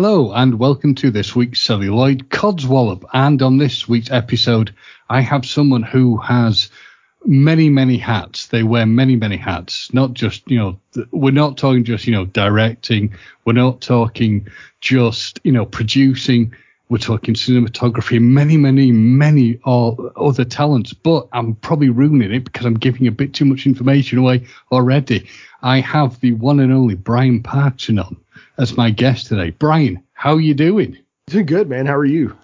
Hello and welcome to this week's Celluloid Codswallop. And on this week's episode, I have someone who has many, many hats. They wear many, many hats. Not just, you know, we're not talking just, you know, directing. We're not talking just, you know, producing. We're talking cinematography, many, many, many other talents. But I'm probably ruining it because I'm giving a bit too much information away already. I have the one and only Brian Parkson on as my guest today. Brian, how are you doing? Doing good, man. How are you?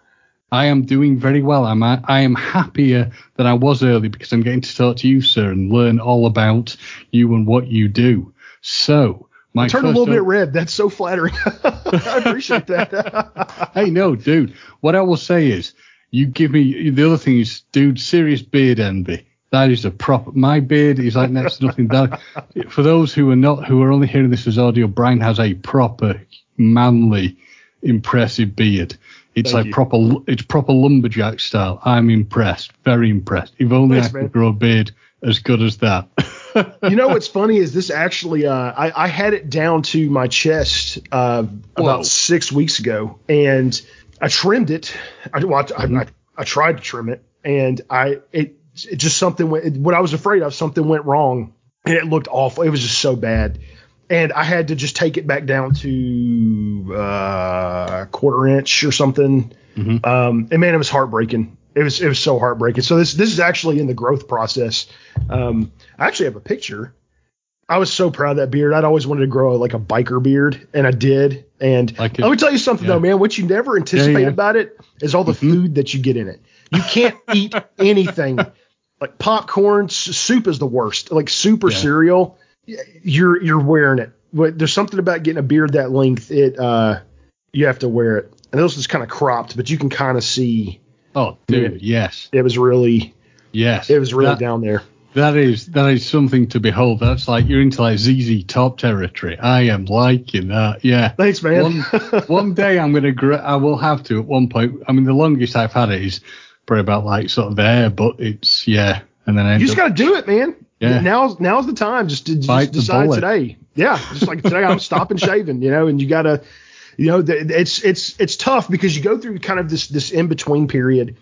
I am doing very well. I'm I am happier than I was early because I'm getting to talk to you, sir, and learn all about you and what you do. So, my turn a little bit red. That's so flattering. I appreciate that. hey, no, dude. What I will say is, you give me the other thing is, dude, serious beard envy. That is a proper. My beard is like next to nothing. That for those who are not who are only hearing this as audio, Brian has a proper manly, impressive beard. It's Thank like you. proper. It's proper lumberjack style. I'm impressed. Very impressed. If only Thanks, I could man. grow a beard as good as that. you know what's funny is this actually. Uh, I, I had it down to my chest uh, about six weeks ago, and I trimmed it. I, well, I, mm-hmm. I, I tried to trim it, and I it it just something went, what I was afraid of, something went wrong and it looked awful. It was just so bad. And I had to just take it back down to uh, a quarter inch or something. Mm-hmm. Um, and man, it was heartbreaking. It was it was so heartbreaking. So this this is actually in the growth process. Um, I actually have a picture. I was so proud of that beard. I'd always wanted to grow like a biker beard, and I did. And let me tell you something yeah. though, man. What you never anticipate yeah, yeah. about it is all the mm-hmm. food that you get in it. You can't eat anything like popcorn, soup is the worst. Like soup or cereal, you're you're wearing it. But there's something about getting a beard that length. It uh, you have to wear it. And those is kind of cropped, but you can kind of see. Oh, dude, it, yes. It was really. Yes. It was really that, down there. That is that is something to behold. That's like you're into like ZZ Top territory. I am liking that. Yeah. Thanks, man. One, one day I'm gonna. Gr- I will have to at one point. I mean, the longest I've had it is probably about like sort of there, but it's yeah. And then I you just got to do it, man. Yeah. Now's now's the time. Just to just decide today. Yeah. Just like today, I'm stopping shaving. You know, and you got to, you know, it's it's it's tough because you go through kind of this this in between period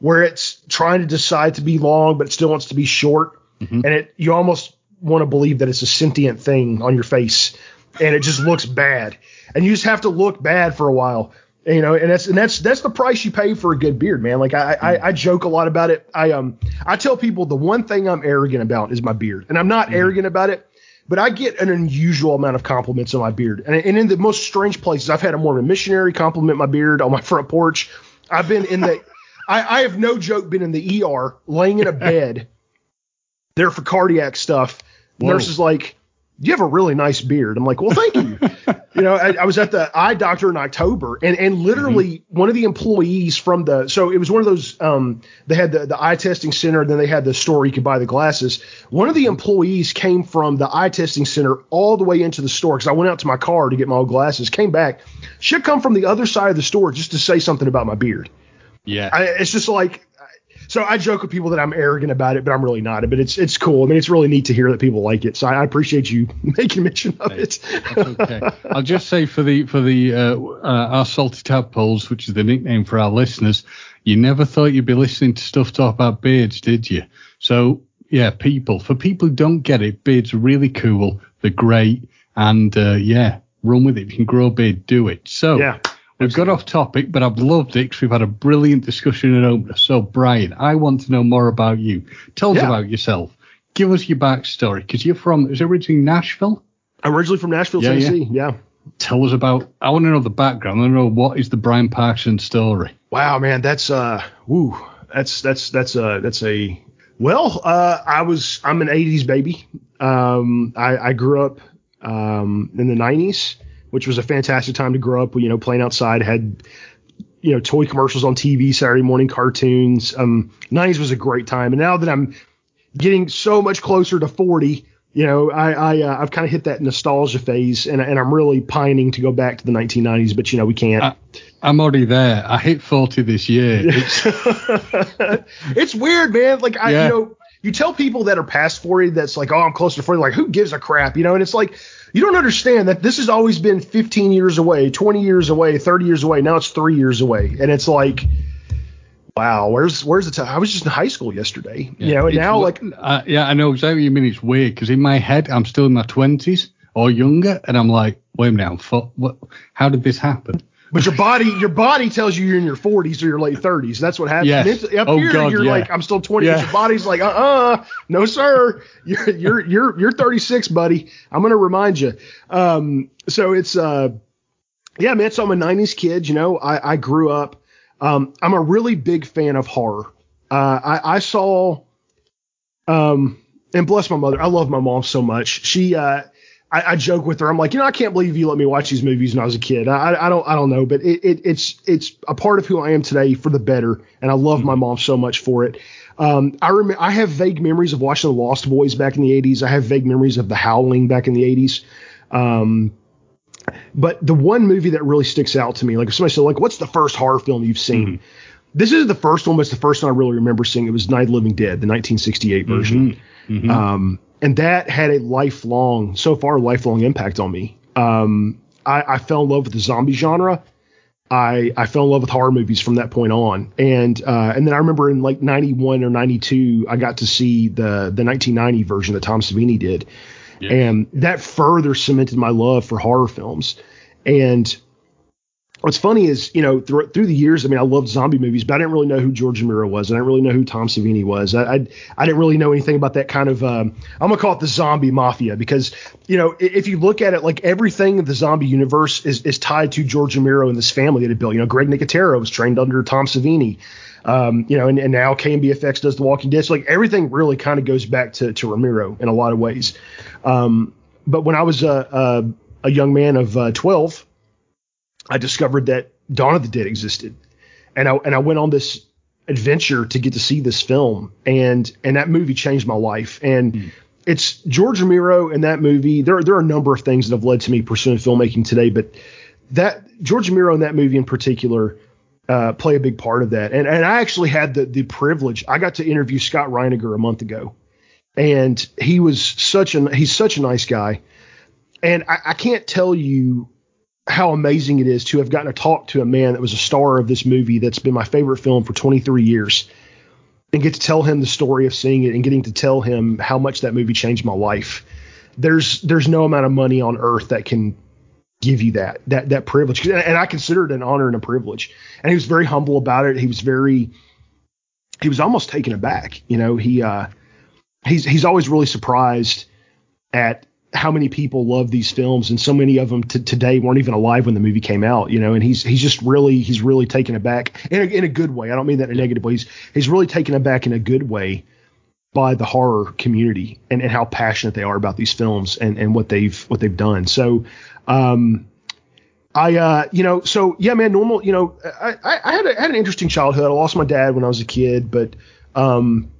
where it's trying to decide to be long, but it still wants to be short, mm-hmm. and it you almost want to believe that it's a sentient thing on your face, and it just looks bad, and you just have to look bad for a while. You know, and that's and that's that's the price you pay for a good beard, man. Like I, I, I joke a lot about it. I um I tell people the one thing I'm arrogant about is my beard, and I'm not mm. arrogant about it, but I get an unusual amount of compliments on my beard, and, and in the most strange places. I've had a more of a missionary compliment my beard on my front porch. I've been in the, I, I have no joke, been in the ER, laying in a bed, there for cardiac stuff. Whoa. Nurses like, you have a really nice beard. I'm like, well, thank you. you know, I, I, was at the eye doctor in October, and and literally mm-hmm. one of the employees from the so it was one of those um they had the the eye testing center, and then they had the store you could buy the glasses. One of the employees came from the eye testing center all the way into the store because I went out to my car to get my old glasses. Came back, should come from the other side of the store just to say something about my beard. Yeah, I, it's just like so I joke with people that I'm arrogant about it, but I'm really not. But it's it's cool. I mean, it's really neat to hear that people like it. So I, appreciate you making mention of it. okay. I'll just say for the for the uh, uh, our salty tadpoles, which is the nickname for our listeners, you never thought you'd be listening to stuff talk about beards, did you? So yeah, people. For people who don't get it, beards are really cool. They're great, and uh, yeah, run with it. If you can grow a beard, do it. So yeah. We've got off topic, but I've loved it because we've had a brilliant discussion and opener. So, Brian, I want to know more about you. Tell us yeah. about yourself. Give us your backstory because you're from, is originally Nashville? Originally from Nashville, yeah, Tennessee. Yeah. yeah. Tell us about, I want to know the background. I want to know what is the Brian Parkson story. Wow, man. That's, uh, woo. That's, that's, that's, uh, that's a, well, uh, I was, I'm an 80s baby. Um, I, I grew up, um, in the 90s which was a fantastic time to grow up. You know, playing outside, had you know toy commercials on TV, Saturday morning cartoons. Um, 90s was a great time, and now that I'm getting so much closer to 40, you know, I, I uh, I've kind of hit that nostalgia phase, and, and I'm really pining to go back to the 1990s, but you know we can't. I, I'm already there. I hit 40 this year. It's, it's weird, man. Like I, yeah. you know, you tell people that are past 40 that's like, oh, I'm close to 40. Like, who gives a crap, you know? And it's like you don't understand that this has always been 15 years away, 20 years away, 30 years away. Now it's three years away, and it's like, wow, where's where's the time? I was just in high school yesterday, yeah, you know, and now like, uh, yeah, I know exactly what you mean. It's weird because in my head I'm still in my 20s or younger, and I'm like, wait a minute, what? How did this happen? But your body, your body tells you you're in your 40s or your late 30s. That's what happens. Yes. Up oh, here, God, you're yeah. like, I'm still 20. Yeah. Your body's like, uh, uh-uh, uh no, sir. You're, you're, you're, you're 36, buddy. I'm gonna remind you. Um, so it's, uh, yeah, man. So I'm a 90s kid. You know, I, I grew up. Um, I'm a really big fan of horror. Uh, I, I saw, um, and bless my mother. I love my mom so much. She, uh, I, I, joke with her. I'm like, you know, I can't believe you let me watch these movies when I was a kid. I, I don't, I don't know, but it, it, it's, it's a part of who I am today for the better, and I love mm-hmm. my mom so much for it. Um, I remember, I have vague memories of watching The Lost Boys back in the 80s. I have vague memories of The Howling back in the 80s. Um, but the one movie that really sticks out to me, like if somebody said, like, what's the first horror film you've seen? Mm-hmm. This is the first one, but it's the first one I really remember seeing. It was Night of Living Dead, the 1968 version. Mm-hmm. mm-hmm. Um, and that had a lifelong, so far, lifelong impact on me. Um, I, I, fell in love with the zombie genre. I, I fell in love with horror movies from that point on, and uh, and then I remember in like '91 or '92, I got to see the the 1990 version that Tom Savini did, yeah. and that further cemented my love for horror films. And what's funny is, you know, through, through the years, I mean, I loved zombie movies, but I didn't really know who George Romero was. I didn't really know who Tom Savini was. I, I, I didn't really know anything about that kind of, um, I'm going to call it the zombie mafia because, you know, if you look at it, like everything in the zombie universe is, is tied to George Romero and this family that he built. You know, Greg Nicotero was trained under Tom Savini. Um, you know, and, and now KNBFX does The Walking Dead. So like everything really kind of goes back to, to Romero in a lot of ways. Um, but when I was a, a, a young man of uh, 12, I discovered that Dawn of the Dead existed, and I and I went on this adventure to get to see this film, and and that movie changed my life. And mm. it's George Romero in that movie. There there are a number of things that have led to me pursuing filmmaking today, but that George Romero in that movie in particular. Uh, play a big part of that, and and I actually had the the privilege. I got to interview Scott Reiniger a month ago, and he was such an he's such a nice guy, and I, I can't tell you how amazing it is to have gotten to talk to a man that was a star of this movie that's been my favorite film for 23 years and get to tell him the story of seeing it and getting to tell him how much that movie changed my life. There's there's no amount of money on earth that can give you that that that privilege and I consider it an honor and a privilege. And he was very humble about it. He was very he was almost taken aback. You know, he uh he's he's always really surprised at how many people love these films, and so many of them t- today weren't even alive when the movie came out. You know, and he's he's just really he's really taken aback in a, in a good way. I don't mean that in a negative way. He's he's really taken aback in a good way by the horror community and, and how passionate they are about these films and, and what they've what they've done. So, um, I uh, you know, so yeah, man, normal. You know, I I, had a, had an interesting childhood. I lost my dad when I was a kid, but um,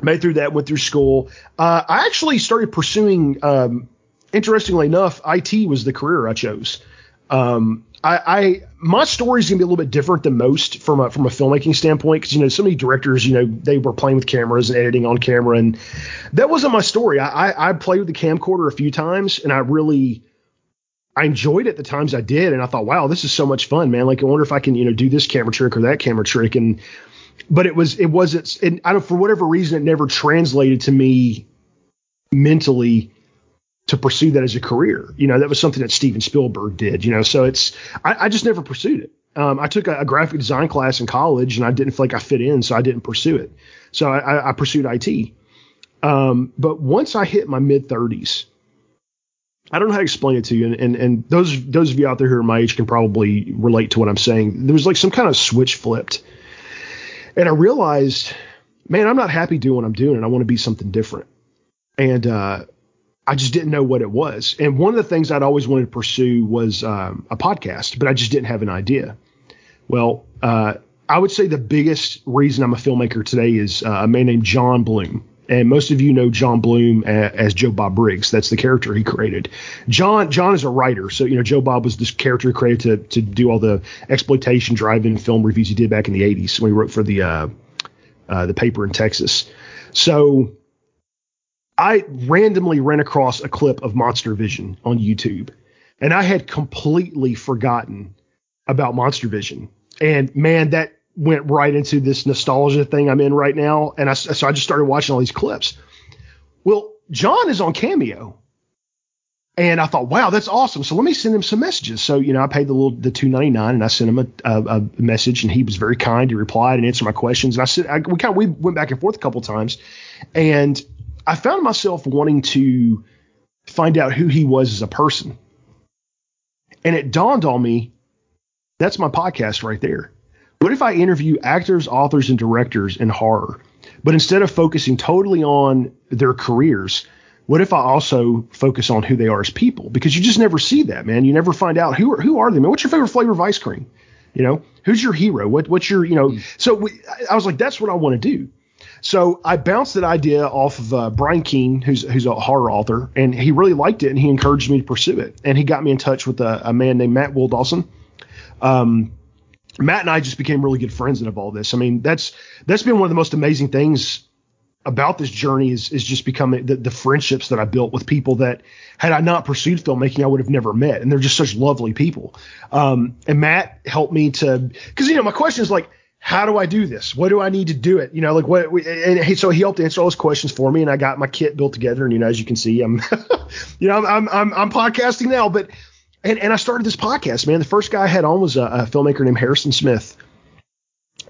made through that, went through school. Uh, I actually started pursuing um, interestingly enough, IT was the career I chose. Um, I, I, my story is gonna be a little bit different than most from a from a filmmaking standpoint because you know so many directors you know they were playing with cameras and editing on camera and that wasn't my story. I, I, I played with the camcorder a few times and I really I enjoyed it the times I did and I thought wow this is so much fun man like I wonder if I can you know do this camera trick or that camera trick and but it was it wasn't and I don't for whatever reason it never translated to me mentally to pursue that as a career. You know, that was something that Steven Spielberg did, you know, so it's, I, I just never pursued it. Um, I took a, a, graphic design class in college and I didn't feel like I fit in, so I didn't pursue it. So I, I pursued IT. Um, but once I hit my mid 30s, I don't know how to explain it to you, and, and and those those of you out there who are my age can probably relate to what I'm saying. There was like some kind of switch flipped, and I realized, man, I'm not happy doing what I'm doing, and I want to be something different. And uh, I just didn't know what it was. And one of the things I'd always wanted to pursue was um, a podcast, but I just didn't have an idea. Well, uh, I would say the biggest reason I'm a filmmaker today is uh, a man named John Bloom. And most of you know John Bloom as, as Joe Bob Briggs. That's the character he created. John John is a writer, so you know Joe Bob was this character he created to to do all the exploitation drive-in film reviews he did back in the '80s when he wrote for the uh, uh, the paper in Texas. So I randomly ran across a clip of Monster Vision on YouTube, and I had completely forgotten about Monster Vision. And man, that went right into this nostalgia thing I'm in right now. And I, so I just started watching all these clips. Well, John is on Cameo. And I thought, wow, that's awesome. So let me send him some messages. So, you know, I paid the little, the two ninety nine and I sent him a, a, a, message and he was very kind. He replied and answered my questions. And I said, I, we kind of, we went back and forth a couple times and I found myself wanting to find out who he was as a person. And it dawned on me, that's my podcast right there. What if I interview actors, authors, and directors in horror, but instead of focusing totally on their careers, what if I also focus on who they are as people? Because you just never see that, man. You never find out who are, who are they, man. What's your favorite flavor of ice cream? You know, who's your hero? What what's your you know? Mm. So we, I was like, that's what I want to do. So I bounced that idea off of uh, Brian Keene, who's who's a horror author, and he really liked it, and he encouraged me to pursue it. And he got me in touch with a, a man named Matt Will Dawson. Um, Matt and I just became really good friends out of all this. I mean, that's that's been one of the most amazing things about this journey is is just becoming the, the, friendships that I built with people that had I not pursued filmmaking, I would have never met. And they're just such lovely people. Um, and Matt helped me to, because you know, my question is like, how do I do this? What do I need to do it? You know, like what? And he, so he helped answer all those questions for me, and I got my kit built together. And you know, as you can see, I'm, you know, I'm I'm I'm podcasting now, but. And, and I started this podcast, man. The first guy I had on was a, a filmmaker named Harrison Smith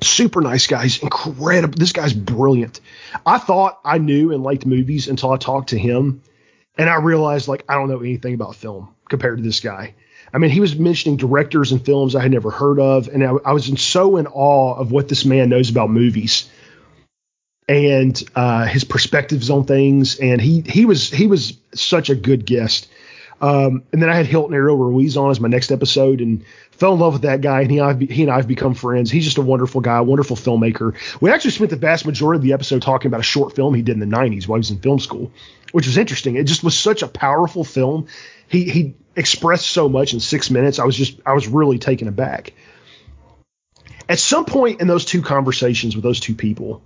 super nice guy. He's incredible. This guy's brilliant. I thought I knew and liked movies until I talked to him, and I realized like I don't know anything about film compared to this guy. I mean, he was mentioning directors and films I had never heard of, and I, I was in, so in awe of what this man knows about movies and uh, his perspectives on things. And he he was he was such a good guest. Um, and then I had Hilton Ariel Ruiz on as my next episode, and fell in love with that guy, and he, I've, he and I have become friends. He's just a wonderful guy, wonderful filmmaker. We actually spent the vast majority of the episode talking about a short film he did in the 90s while he was in film school, which was interesting. It just was such a powerful film. He he expressed so much in six minutes. I was just I was really taken aback. At some point in those two conversations with those two people,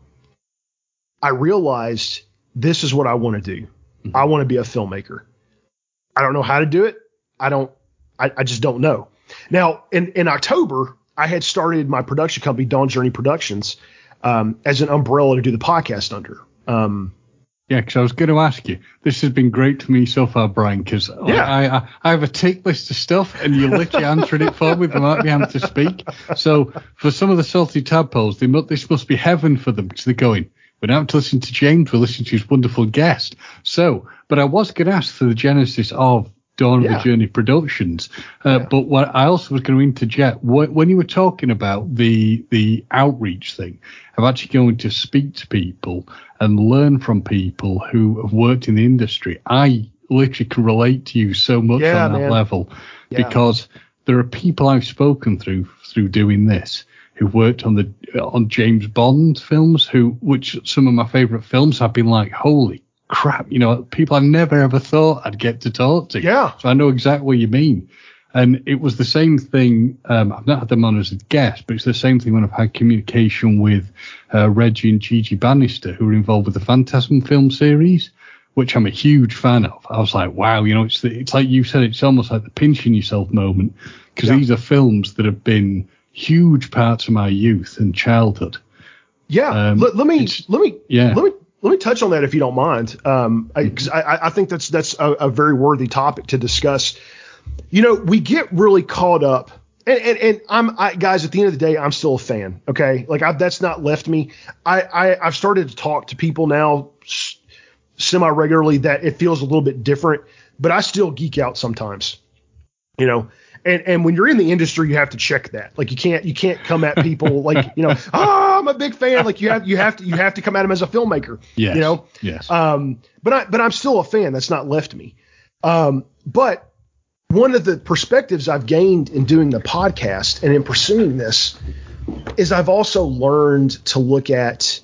I realized this is what I want to do. Mm-hmm. I want to be a filmmaker. I don't know how to do it. I don't. I, I just don't know. Now, in, in October, I had started my production company, Dawn Journey Productions, um, as an umbrella to do the podcast under. Um, yeah, because I was going to ask you. This has been great to me so far, Brian. Because yeah. I, I, I have a tick list of stuff, and you literally answered it for me without me having to speak. So for some of the salty tadpoles, they must, this must be heaven for them because they're going. We don't have to listen to James. We're listening to his wonderful guest. So, but I was going to ask for the genesis of Dawn yeah. of the Journey Productions. Uh, yeah. But what I also was going to interject when you were talking about the the outreach thing of actually going to speak to people and learn from people who have worked in the industry. I literally can relate to you so much yeah, on that man. level because there are people I've spoken through through doing this who worked on the on James Bond films, who which some of my favorite films have been like, holy crap, you know, people I never ever thought I'd get to talk to. Yeah. So I know exactly what you mean. And it was the same thing. Um, I've not had them on as a guest, but it's the same thing when I've had communication with uh, Reggie and Gigi Bannister, who were involved with the Phantasm film series, which I'm a huge fan of. I was like, wow, you know, it's the, it's like you said, it's almost like the pinching yourself moment because yeah. these are films that have been huge parts of my youth and childhood. Yeah. Um, let, let me let me yeah. let me let me touch on that if you don't mind, um, because I, I, I, think that's that's a, a, very worthy topic to discuss. You know, we get really caught up, and and, and I'm I, guys. At the end of the day, I'm still a fan. Okay, like I've, that's not left me. I, I I've started to talk to people now semi regularly that it feels a little bit different, but I still geek out sometimes. You know, and and when you're in the industry, you have to check that. Like you can't you can't come at people like you know, oh, I'm a big fan. Like you have you have to you have to come at them as a filmmaker. Yeah. You know. Yes. Um. But I but I'm still a fan. That's not left me. Um. But one of the perspectives I've gained in doing the podcast and in pursuing this is I've also learned to look at,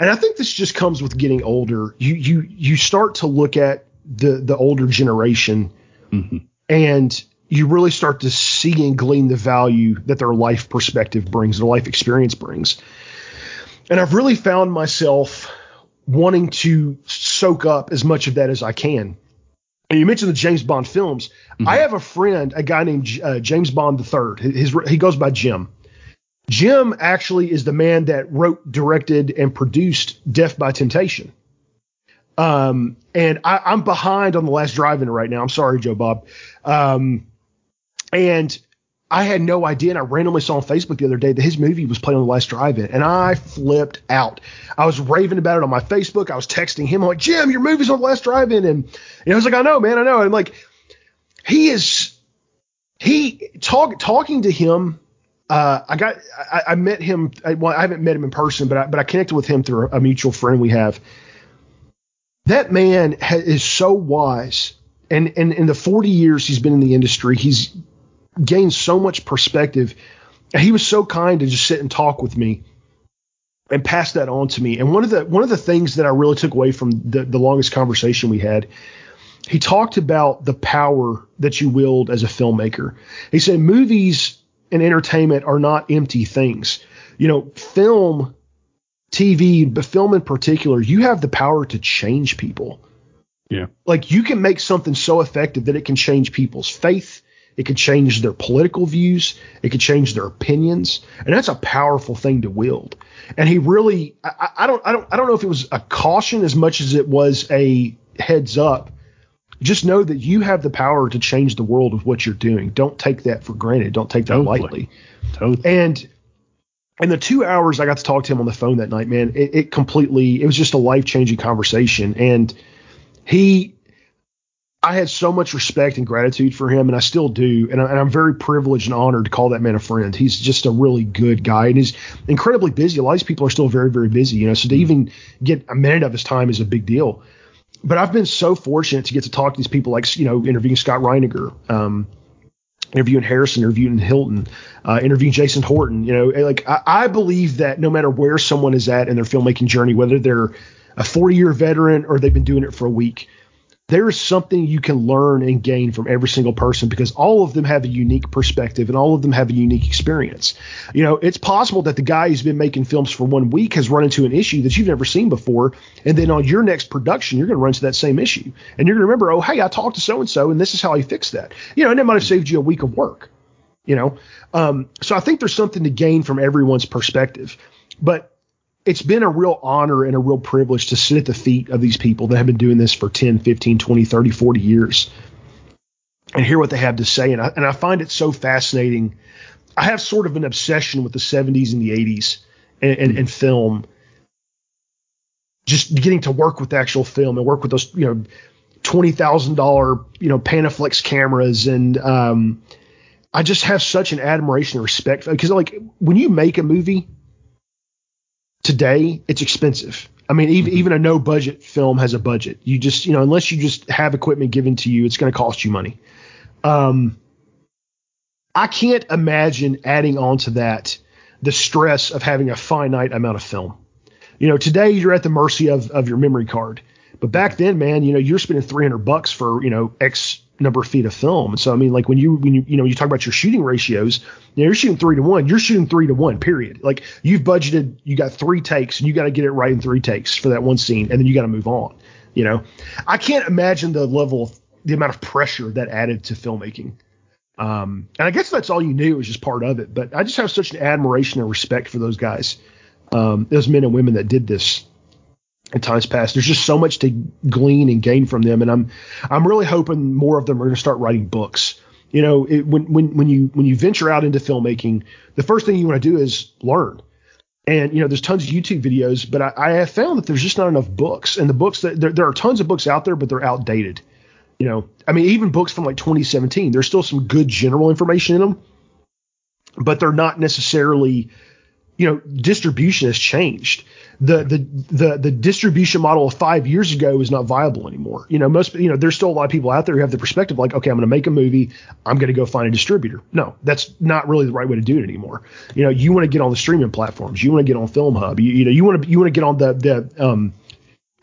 and I think this just comes with getting older. You you you start to look at the the older generation, mm-hmm. and you really start to see and glean the value that their life perspective brings, their life experience brings. And I've really found myself wanting to soak up as much of that as I can. And you mentioned the James Bond films. Mm-hmm. I have a friend, a guy named uh, James Bond III. His, he goes by Jim. Jim actually is the man that wrote, directed, and produced Def by Temptation. Um, and I, am behind on the last drive-in right now. I'm sorry, Joe Bob. Um, and I had no idea, and I randomly saw on Facebook the other day that his movie was playing on the last drive-in, and I flipped out. I was raving about it on my Facebook. I was texting him I'm like, "Jim, your movie's on the last drive-in," and, and I was like, "I know, man, I know." And like, he is, he talk talking to him. Uh, I got, I, I met him. I, well, I haven't met him in person, but I, but I connected with him through a, mutual friend we have. That man ha- is so wise, and and in the 40 years he's been in the industry, he's gained so much perspective. He was so kind to just sit and talk with me and pass that on to me. And one of the one of the things that I really took away from the, the longest conversation we had, he talked about the power that you wield as a filmmaker. He said movies and entertainment are not empty things. You know, film, TV, but film in particular, you have the power to change people. Yeah. Like you can make something so effective that it can change people's faith, it could change their political views. It could change their opinions, and that's a powerful thing to wield. And he really, I, I don't, I don't, I don't know if it was a caution as much as it was a heads up. Just know that you have the power to change the world with what you're doing. Don't take that for granted. Don't take that totally. lightly. Totally. And and the two hours I got to talk to him on the phone that night, man, it, it completely, it was just a life changing conversation. And he I had so much respect and gratitude for him, and I still do. And, I, am very privileged and honored to call that man a friend. He's just a really good guy, and he's incredibly busy. A lot of these people are still very, very busy, you know. So to even get a minute of his time is a big deal. But I've been so fortunate to get to talk to these people, like you know, interviewing Scott Reiniger, um, interviewing Harrison, interviewing Hilton, uh, interviewing Jason Horton. You know, like I, I believe that no matter where someone is at in their filmmaking journey, whether they're a 40 year veteran or they've been doing it for a week there is something you can learn and gain from every single person because all of them have a unique perspective and all of them have a unique experience. You know, it's possible that the guy who's been making films for one week has run into an issue that you've never seen before. And then on your next production, you're going to run into that same issue. And you're going to remember, oh, hey, I talked to so and so and this is how he fixed that. You know, and it might have saved you a week of work. You know, um, so I think there's something to gain from everyone's perspective. But it's been a real honor and a real privilege to sit at the feet of these people that have been doing this for 10, 15, 20, 30, 40 years and hear what they have to say. And I, and I find it so fascinating. I have sort of an obsession with the 70s and the 80s and, and, and film. Just getting to work with actual film and work with those, you know, twenty thousand dollar, you know, Panaflex cameras, and um, I just have such an admiration and respect because, like, when you make a movie, today it's expensive. I mean, even mm-hmm. even a no budget film has a budget. You just you know unless you just have equipment given to you, it's going to cost you money. Um, I can't imagine adding on to that the stress of having a finite amount of film. You know, today you're at the mercy of of your memory card, but back then, man, you know, you're spending 300 bucks for you know X number of feet of film. So, I mean, like when you, when you, you know, you talk about your shooting ratios, you know, you're shooting three to one, you're shooting three to one, period. Like you've budgeted, you got three takes and you got to get it right in three takes for that one scene. And then you got to move on, you know, I can't imagine the level of the amount of pressure that added to filmmaking. Um, and I guess that's all you knew was just part of it, but I just have such an admiration and respect for those guys, um, those men and women that did this in times past. There's just so much to glean and gain from them, and I'm I'm really hoping more of them are going to start writing books. You know, it, when when when you when you venture out into filmmaking, the first thing you want to do is learn. And you know, there's tons of YouTube videos, but I, I have found that there's just not enough books. And the books that there, there are tons of books out there, but they're outdated. You know, I mean, even books from like 2017, there's still some good general information in them, but they're not necessarily you know, distribution has changed. The, the the the distribution model of five years ago is not viable anymore. You know, most you know, there's still a lot of people out there who have the perspective like, okay, I'm going to make a movie, I'm going to go find a distributor. No, that's not really the right way to do it anymore. You know, you want to get on the streaming platforms, you want to get on Film Hub, you, you know, you want to you want to get on the the um,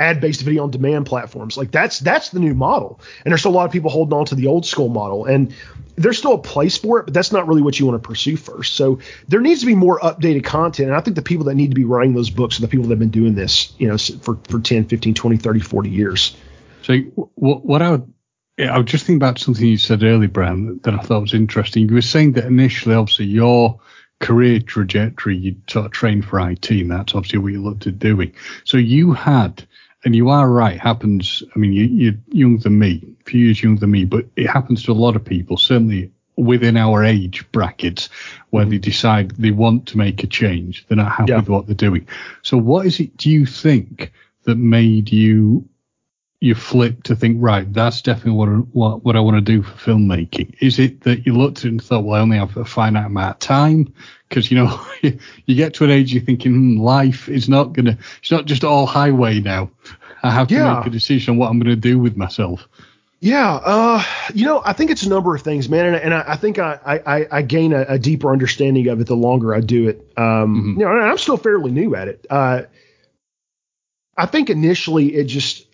ad-based video on demand platforms. Like that's that's the new model. And there's still a lot of people holding on to the old school model. And there's still a place for it, but that's not really what you want to pursue first. So there needs to be more updated content. And I think the people that need to be writing those books are the people that have been doing this, you know, for, for 10, 15, 20, 30, 40 years. So what, what I would, I was just thinking about something you said earlier, Brian, that I thought was interesting. You were saying that initially, obviously, your career trajectory, you sort of trained for IT, and that's obviously what you looked at doing. So you had and you are right. Happens. I mean, you, you're younger than me, a few years younger than me, but it happens to a lot of people. Certainly within our age brackets, where they mm-hmm. decide they want to make a change. They're not happy yeah. with what they're doing. So, what is it? Do you think that made you you flip to think, right, that's definitely what what, what I want to do for filmmaking? Is it that you looked at it and thought, well, I only have a finite amount of time? Because you know, you get to an age you're thinking, hmm, life is not gonna, it's not just all highway now. I have to yeah. make a decision on what I'm gonna do with myself. Yeah, uh, you know, I think it's a number of things, man, and, and I, I, think I, I, I gain a, a, deeper understanding of it the longer I do it. Um, mm-hmm. You know, I'm still fairly new at it. Uh, I think initially it just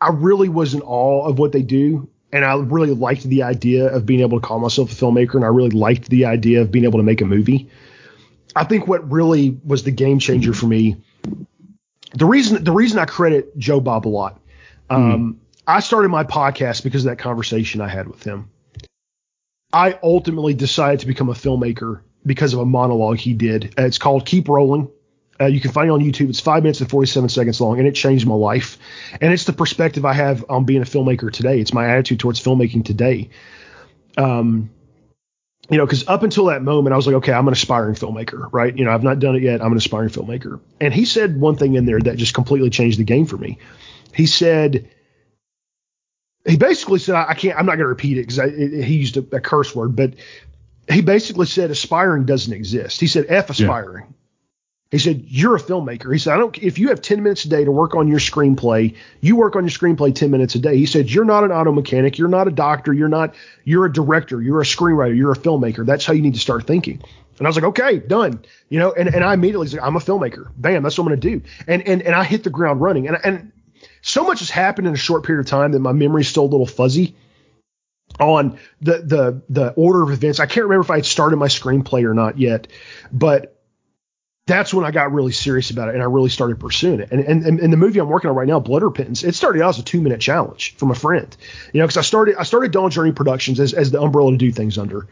I really was in awe of what they do. And I really liked the idea of being able to call myself a filmmaker. And I really liked the idea of being able to make a movie. I think what really was the game changer for me, the reason the reason I credit Joe Bob a lot, um, mm. I started my podcast because of that conversation I had with him. I ultimately decided to become a filmmaker because of a monologue he did. It's called Keep Rolling. Uh, you can find it on YouTube. It's five minutes and 47 seconds long, and it changed my life. And it's the perspective I have on being a filmmaker today. It's my attitude towards filmmaking today. Um, you know, because up until that moment, I was like, okay, I'm an aspiring filmmaker, right? You know, I've not done it yet. I'm an aspiring filmmaker. And he said one thing in there that just completely changed the game for me. He said, he basically said, I, can't, I'm not going to repeat it because he used a, a, curse word, but he basically said aspiring doesn't exist. He said F aspiring. He said, You're a filmmaker. He said, I don't if you have 10 minutes a day to work on your screenplay, you work on your screenplay 10 minutes a day. He said, You're not an auto mechanic, you're not a doctor, you're not, you're a director, you're a screenwriter, you're a filmmaker. That's how you need to start thinking. And I was like, okay, done. You know, and, and I immediately said, I'm a filmmaker. Bam, that's what I'm gonna do. And and and I hit the ground running. And and so much has happened in a short period of time that my memory's still a little fuzzy on the the the order of events. I can't remember if I had started my screenplay or not yet, but that's when I got really serious about it and I really started pursuing it. And and, and the movie I'm working on right now, Blood Repentance, it started out as a two minute challenge from a friend. You know, because I started I started Dawn Journey Productions as, as the umbrella to do things under.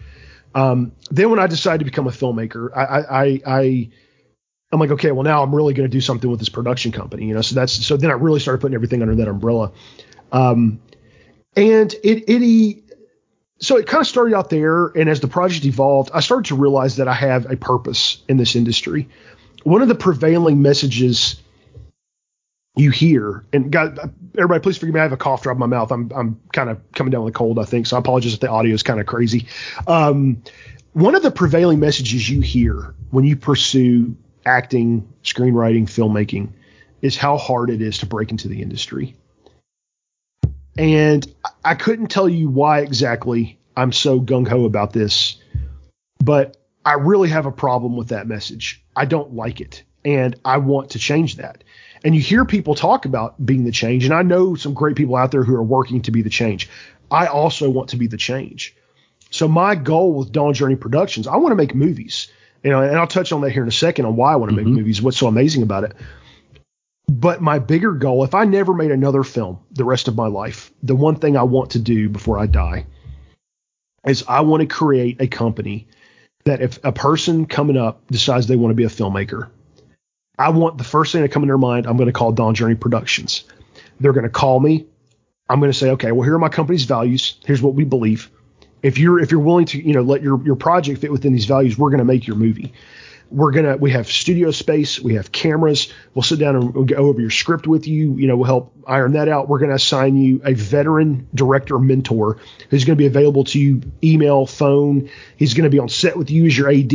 Um, then when I decided to become a filmmaker, I I, I I'm like, okay, well now I'm really going to do something with this production company, you know. So that's so then I really started putting everything under that umbrella. Um, and it it so it kind of started out there, and as the project evolved, I started to realize that I have a purpose in this industry. One of the prevailing messages you hear, and God, everybody, please forgive me. I have a cough drop in my mouth. I'm I'm kind of coming down with a cold, I think. So I apologize if the audio is kind of crazy. Um, one of the prevailing messages you hear when you pursue acting, screenwriting, filmmaking is how hard it is to break into the industry. And I couldn't tell you why exactly I'm so gung ho about this, but I really have a problem with that message. I don't like it. And I want to change that. And you hear people talk about being the change. And I know some great people out there who are working to be the change. I also want to be the change. So my goal with Dawn Journey Productions, I want to make movies. You know, and I'll touch on that here in a second on why I want to mm-hmm. make movies, what's so amazing about it. But my bigger goal, if I never made another film the rest of my life, the one thing I want to do before I die is I want to create a company that if a person coming up decides they want to be a filmmaker, I want the first thing to come in their mind, I'm going to call Dawn Journey Productions. They're going to call me. I'm going to say, okay, well, here are my company's values. Here's what we believe. If you're if you're willing to, you know, let your your project fit within these values, we're going to make your movie we're gonna we have studio space we have cameras. We'll sit down and we'll go over your script with you you know we'll help iron that out. We're gonna assign you a veteran director mentor who's gonna be available to you email phone. He's gonna be on set with you as your ad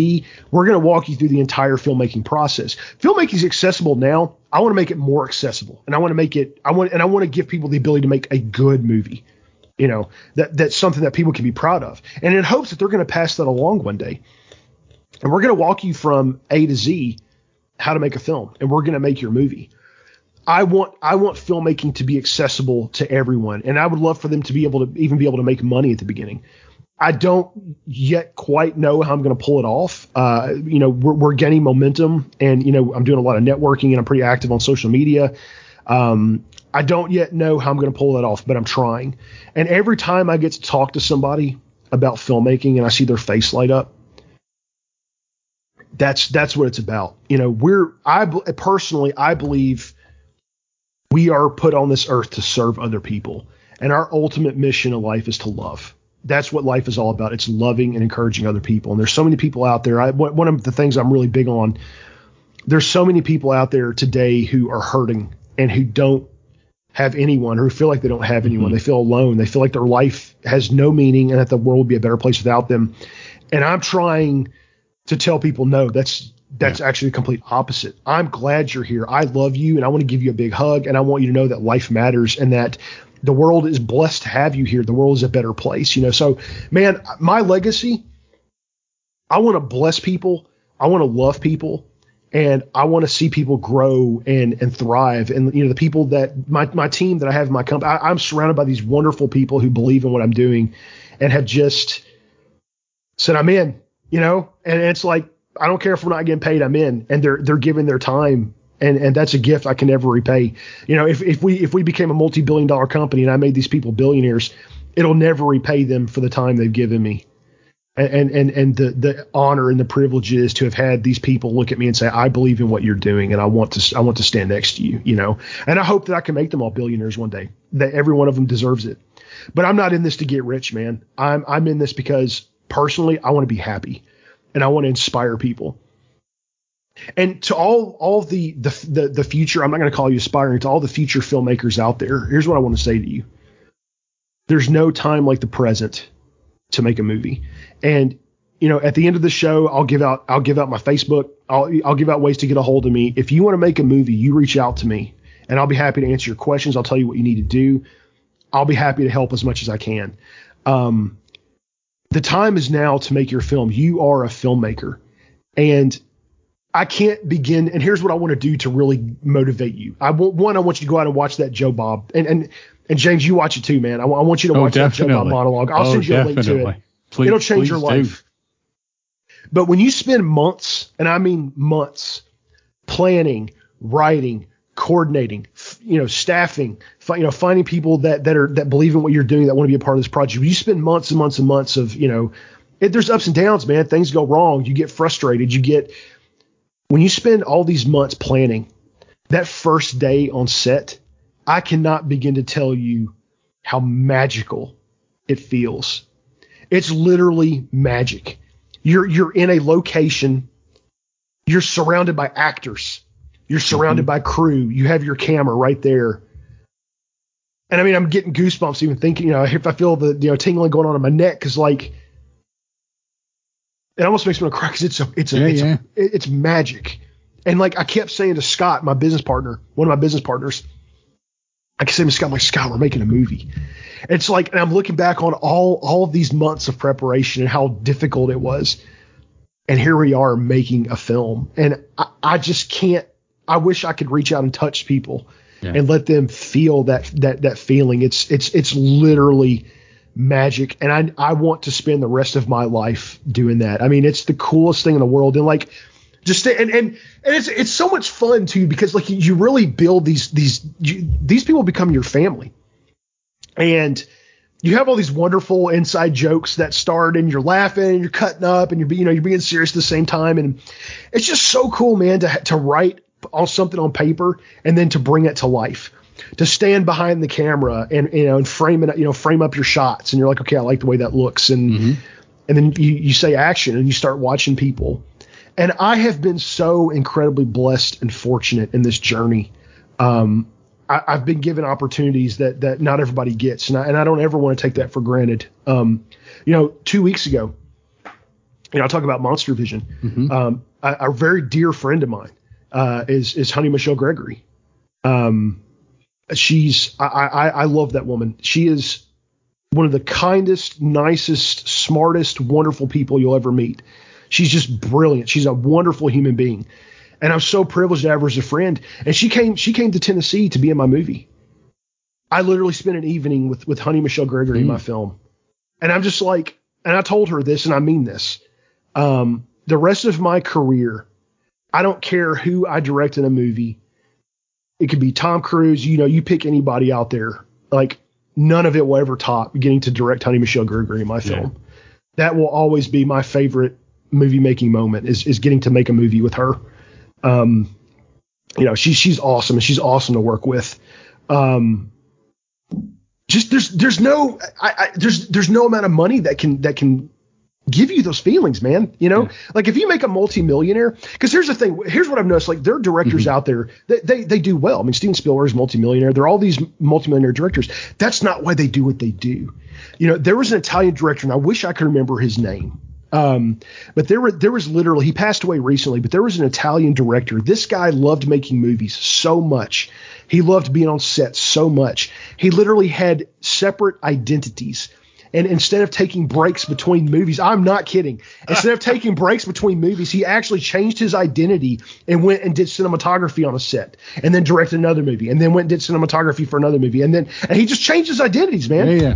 we're gonna walk you through the entire filmmaking process. Filmmaking is accessible now. I want to make it more accessible and i want to make it i want and i want to give people the ability to make a good movie you know that that's something that people can be proud of. And in hopes that they're going to pass that along one day and we're going to walk you from A to Z how to make a film, and we're going to make your movie. I want I want filmmaking to be accessible to everyone, and I would love for them to be able to even be able to make money at the beginning. I don't yet quite know how I'm going to pull it off. Uh, you know, we're, we're, getting momentum, and you know, I'm doing a lot of networking, and I'm pretty active on social media. Um, I don't yet know how I'm going to pull that off, but I'm trying. And every time I get to talk to somebody about filmmaking, and I see their face light up, that's that's what it's about. You know, we're I personally I believe we are put on this earth to serve other people, and our ultimate mission in life is to love that's what life is all about. It's loving and encouraging other people. And there's so many people out there. I, one of the things I'm really big on, there's so many people out there today who are hurting and who don't have anyone or who feel like they don't have anyone. Mm-hmm. They feel alone. They feel like their life has no meaning and that the world would be a better place without them. And I'm trying to tell people, no, that's that's yeah. actually the complete opposite. I'm glad you're here. I love you and I want to give you a big hug and I want you to know that life matters and that the world is blessed to have you here. The world is a better place, you know. So, man, my legacy, I want to bless people. I want to love people and I want to see people grow and and thrive. And you know, the people that my my team that I have in my company, I, am surrounded by these wonderful people who believe in what I'm doing and have just said I'm in. You know, and it's like I don't care if we're not getting paid, I'm in. And they're they're giving their time and and that's a gift I can never repay. You know, if if we if we became a multi-billion dollar company and I made these people billionaires, it'll never repay them for the time they've given me. And and and the the honor and the privilege is to have had these people look at me and say, I believe in what you're doing, and I want to I want to stand next to you, you know. And I hope that I can make them all billionaires one day. That every one of them deserves it. But I'm not in this to get rich, man. I'm I'm in this because personally I want to be happy, and I want to inspire people. And to all all the the the, the future, I'm not going to call you aspiring. To all the future filmmakers out there, here's what I want to say to you: There's no time like the present to make a movie. And you know, at the end of the show, I'll give out I'll give out my Facebook. I'll I'll give out ways to get a hold of me. If you want to make a movie, you reach out to me, and I'll be happy to answer your questions. I'll tell you what you need to do. I'll be happy to help as much as I can. Um, the time is now to make your film. You are a filmmaker, and I can't begin. And here's what I want to do to really motivate you. I want one. I want you to go out and watch that Joe Bob. And and and James, you watch it too, man. I, I want you to oh, watch definitely. that Joe Bob monologue. I'll oh, send you a link to it. Please, It'll change your life. Do. But when you spend months, and I mean months, planning, writing, coordinating, you know, staffing, you know, finding people that that are that believe in what you're doing, that want to be a part of this project. You spend months and months and months of, you know, it, there's ups and downs, man. Things go wrong. You get frustrated. You get when you spend all these months planning, that first day on set, I cannot begin to tell you how magical it feels. It's literally magic. You're you're in a location, you're surrounded by actors, you're surrounded mm-hmm. by crew, you have your camera right there. And I mean, I'm getting goosebumps even thinking, you know, if I feel the you know tingling going on in my neck, because like it almost makes me want to cry because it's a, it's a, yeah, it's, yeah. A, it's magic. And like I kept saying to Scott, my business partner, one of my business partners, I kept saying to Scott, I'm like, Scott, we're making a movie. It's like, and I'm looking back on all all of these months of preparation and how difficult it was. And here we are making a film. And I, I just can't I wish I could reach out and touch people yeah. and let them feel that that that feeling. It's it's it's literally magic and I I want to spend the rest of my life doing that. I mean, it's the coolest thing in the world and like just and and and it's it's so much fun too because like you really build these these you, these people become your family. And you have all these wonderful inside jokes that start and you're laughing and you're cutting up and you're you know you're being serious at the same time and it's just so cool man to to write on something on paper and then to bring it to life to stand behind the camera and you know and frame it you know frame up your shots and you're like okay I like the way that looks and mm-hmm. and then you, you say action and you start watching people and I have been so incredibly blessed and fortunate in this journey. Um, I, have been given opportunities that that not everybody gets, and I, and I don't ever want to take that for granted. Um, you know, two weeks ago, you know, I talk about Monster Vision. Mm-hmm. Um, a, a, very dear friend of mine uh, is is Honey Michelle Gregory. Um, she's I, I I love that woman. She is one of the kindest, nicest, smartest, wonderful people you'll ever meet. She's just brilliant. She's a wonderful human being. and I'm so privileged to have her as a friend. And she came she came to Tennessee to be in my movie. I literally spent an evening with with Honey Michelle Gregory mm. in my mm. film, and I'm just like, and I told her this, and I mean this. Um, the rest of my career, I don't care who I direct in a movie. It could be Tom Cruise, you know, you pick anybody out there. Like none of it will ever top getting to direct Honey Michelle Gregory in my film. Yeah. That will always be my favorite movie making moment is is getting to make a movie with her. Um, you know, she's she's awesome and she's awesome to work with. Um, just there's there's no I, I, there's there's no amount of money that can that can give you those feelings, man. You know, yeah. like if you make a multimillionaire, because here's the thing. Here's what I've noticed. Like there are directors mm-hmm. out there that they, they do well. I mean, Steven Spielberg is multimillionaire. There are all these multimillionaire directors. That's not why they do what they do. You know, there was an Italian director, and I wish I could remember his name. Um, but there were there was literally he passed away recently, but there was an Italian director. This guy loved making movies so much. He loved being on set so much. He literally had separate identities. And instead of taking breaks between movies, I'm not kidding. Instead of taking breaks between movies, he actually changed his identity and went and did cinematography on a set, and then directed another movie, and then went and did cinematography for another movie, and then and he just changed his identities, man. Yeah, yeah.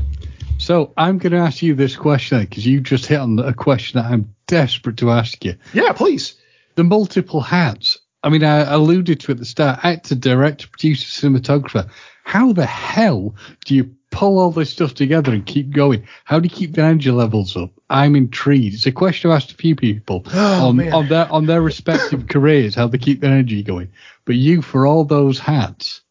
So I'm going to ask you this question because you just hit on a question that I'm desperate to ask you. Yeah, please. The multiple hats. I mean, I alluded to at the start, actor, director, producer, cinematographer. How the hell do you pull all this stuff together and keep going? How do you keep the energy levels up? I'm intrigued. It's a question I've asked a few people oh, on, on, their on their respective careers, how they keep their energy going. But you, for all those hats,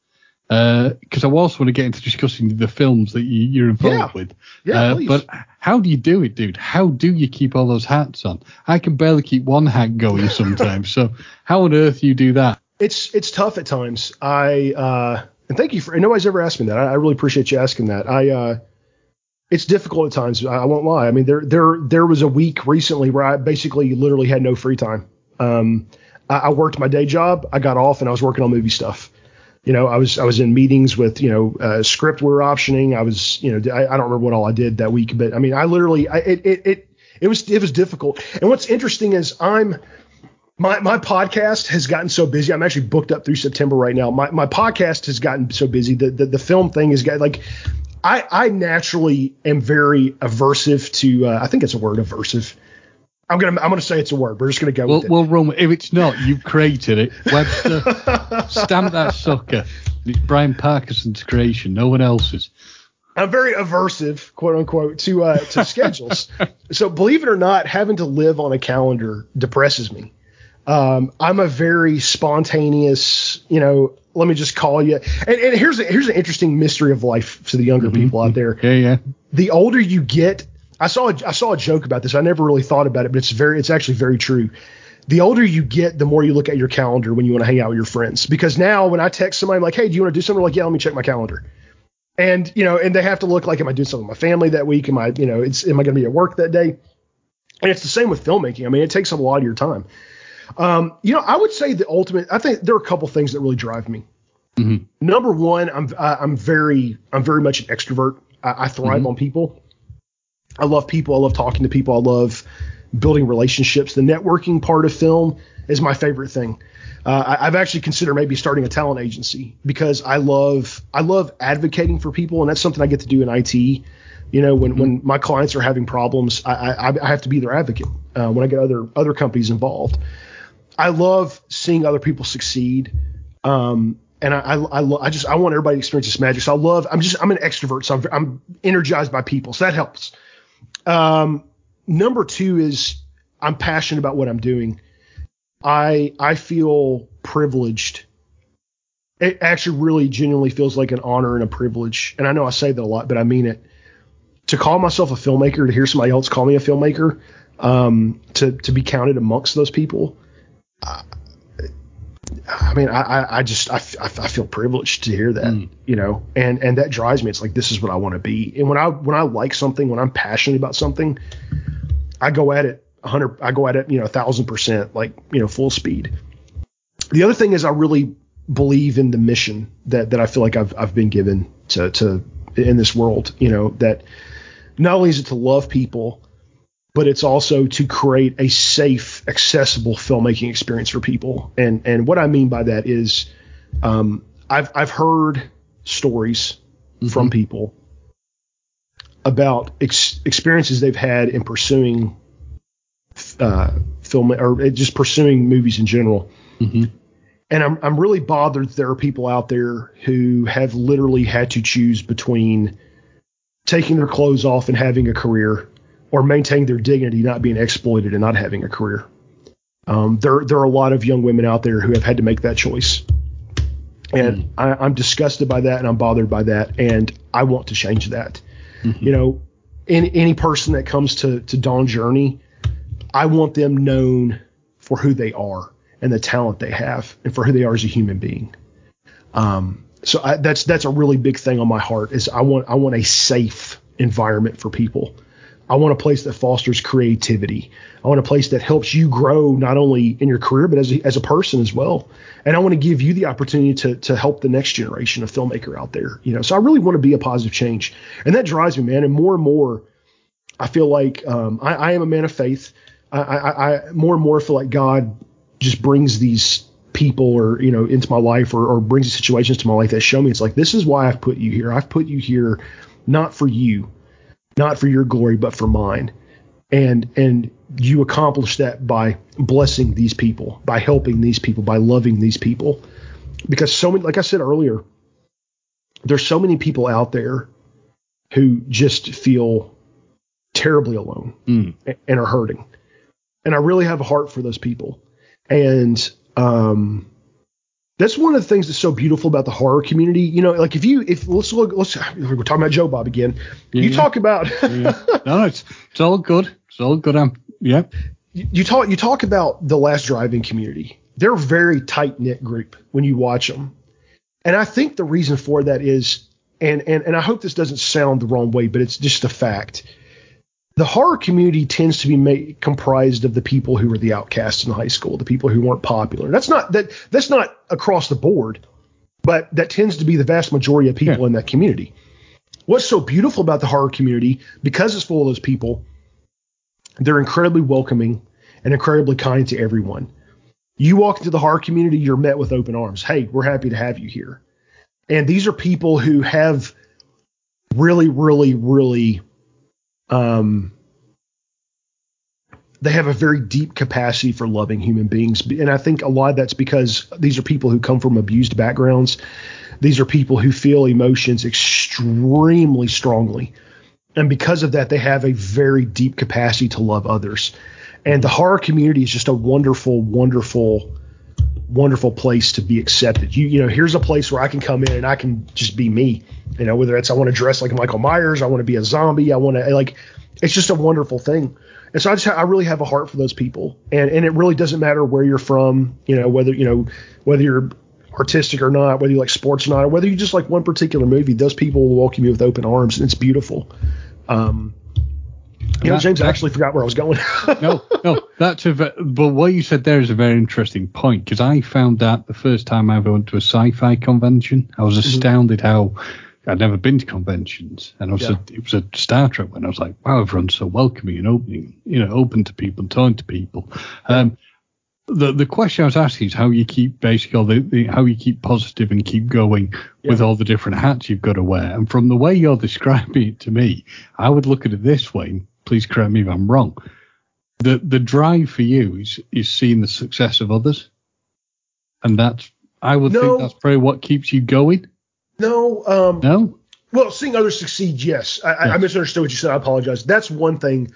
because uh, I also want to get into discussing the films that you, are involved yeah. with. Yeah, uh, but how do you do it, dude? How do you keep all those hats on? I can barely keep one hat going sometimes. so how on earth do you do that? It's it's tough at times. I uh, and thank you for. Nobody's ever asked me that. I, I really appreciate you asking that. I uh, it's difficult at times. I, I won't lie. I mean, there there there was a week recently where I basically literally had no free time. Um, I, I worked my day job. I got off and I was working on movie stuff you know, I was I was in meetings with you know uh, script we are optioning. I was you know I, I, don't remember what all I did that week, but I mean I literally I, it, it it it was it was difficult. And what's interesting is I'm my my podcast has gotten so busy. I'm actually booked up through September right now. My my podcast has gotten so busy. The the, the film thing has got like I I naturally am very aversive to uh, I think it's a word aversive I'm gonna I'm gonna say it's a word. We're just gonna go we'll, with it. We'll run. If it's not, you've created it. Webster, stamp that sucker. It's Brian Parkinson's creation, no one else's. I'm very aversive, quote unquote, to uh, to schedules. so believe it or not, having to live on a calendar depresses me. Um, I'm a very spontaneous, you know. Let me just call you. And, and here's a, here's an interesting mystery of life to the younger mm-hmm. people out there. Yeah, yeah. The older you get, I saw a, I saw a joke about this. I never really thought about it, but it's very it's actually very true. The older you get, the more you look at your calendar when you want to hang out with your friends. Because now when I text somebody I'm like, "Hey, do you want to do something?" They're like, "Yeah, let me check my calendar." And you know, and they have to look like, "Am I doing something with my family that week? Am I, you know, it's am I going to be at work that day?" And it's the same with filmmaking. I mean, it takes a lot of your time. Um, you know, I would say the ultimate. I think there are a couple things that really drive me. Mm-hmm. Number one, I'm I'm very I'm very much an extrovert. I, I thrive mm-hmm. on people. I love people. I love talking to people. I love building relationships. The networking part of film is my favorite thing. Uh, I, have actually considered maybe starting a talent agency because I love I love advocating for people, and that's something I get to do in IT. You know, when, mm-hmm. when my clients are having problems, I, I, I have to be their advocate. Uh, when I get other other companies involved, I love seeing other people succeed. Um, and I, I, I, I, just I want everybody to experience this magic. So I love I'm just I'm an extrovert, so I'm, I'm energized by people, so that helps. Um, number two is I'm passionate about what I'm doing. I I feel privileged. It actually really genuinely feels like an honor and a privilege. And I know I say that a lot, but I mean it. To call myself a filmmaker, to hear somebody else call me a filmmaker, um, to to be counted amongst those people, uh, I mean, I, I just I, I feel privileged to hear that, mm. you know, and and that drives me. It's like this is what I want to be. And when I when I like something, when I'm passionate about something, I go at it hundred. I go at it, you know, a thousand percent, like you know, full speed. The other thing is I really believe in the mission that that I feel like I've I've been given to to in this world. You know that not only is it to love people, but it's also to create a safe, accessible filmmaking experience for people. And and what I mean by that is, um, I've I've heard stories mm-hmm. from people about ex- experiences they've had in pursuing uh, film or just pursuing movies in general. Mm-hmm. And I'm I'm really bothered that there are people out there who have literally had to choose between taking their clothes off and having a career or maintaining their dignity, not being exploited and not having a career. Um, there, there are a lot of young women out there who have had to make that choice. And mm. I, am disgusted by that and I'm bothered by that. And I want to change that. Mm-hmm. You know, any, any person that comes to, to Dawn Journey, I want them known for who they are and the talent they have and for who they are as a human being. Um, so I, that's, that's a really big thing on my heart is I want, I want a safe environment for people. I want a place that fosters creativity. I want a place that helps you grow not only in your career but as a, as a person as well. And I want to give you the opportunity to to help the next generation of filmmaker out there. You know, so I really want to be a positive change, and that drives me, man. And more and more, I feel like um, I, I, am a man of faith. I, I, I more and more feel like God just brings these people or you know into my life or, or brings situations to my life that show me it's like this is why I've put you here. I've put you here not for you not for your glory, but for mine. And and you accomplish that by blessing these people, by helping these people, by loving these people. Because so many, like I said earlier, there's so many people out there who just feel terribly alone mm. and are hurting. And I really have a heart for those people. And um, that's one of the things that's so beautiful about the horror community. You know, like if you if let's look let's we're talking about Joe Bob again. Yeah, you yeah. talk about yeah. no, it's it's all good. It's all good. I'm yeah. You, you talk you talk about the Last Drive-In community. They're a very tight knit group when you watch them, and I think the reason for that is and and and I hope this doesn't sound the wrong way, but it's just a fact the horror community tends to be made, comprised of the people who were the outcasts in high school, the people who weren't popular. That's not that that's not across the board, but that tends to be the vast majority of people yeah. in that community. What's so beautiful about the horror community, because it's full of those people, they're incredibly welcoming and incredibly kind to everyone. You walk into the horror community, you're met with open arms. Hey, we're happy to have you here. And these are people who have really, really, really um, they have a very deep capacity for loving human beings. And I think a lot of that's because these are people who come from abused backgrounds. These are people who feel emotions extremely strongly. And because of that, they have a very deep capacity to love others. And the horror community is just a wonderful, wonderful, wonderful place to be accepted. You, you know, here's a place where I can come in and I can just be me. You know, whether it's I want to dress like Michael Myers, I want to be a zombie, I want to like, it's just a wonderful thing. And so I just I really have a heart for those people, and and it really doesn't matter where you're from, you know, whether you know whether you're artistic or not, whether you like sports or not, or whether you just like one particular movie. Those people will welcome you with open arms, and it's beautiful. Um, you know, James, I actually forgot where I was going. no, no, that's a. But what you said there is a very interesting point because I found that the first time I ever went to a sci-fi convention, I was mm-hmm. astounded mm-hmm. how I'd never been to conventions, and it was, yeah. a, it was a Star Trek when I was like, wow, everyone's so welcoming and opening, you know, open to people and talking to people. Yeah. Um, the the question I was asking is how you keep basically the, the, how you keep positive and keep going yeah. with all the different hats you've got to wear. And from the way you're describing it to me, I would look at it this way. Please correct me if I'm wrong. The the drive for you is is seeing the success of others, and that's I would no. think that's probably what keeps you going. No. Um, no. Well, seeing others succeed, yes. I, yes. I misunderstood what you said. I apologize. That's one thing,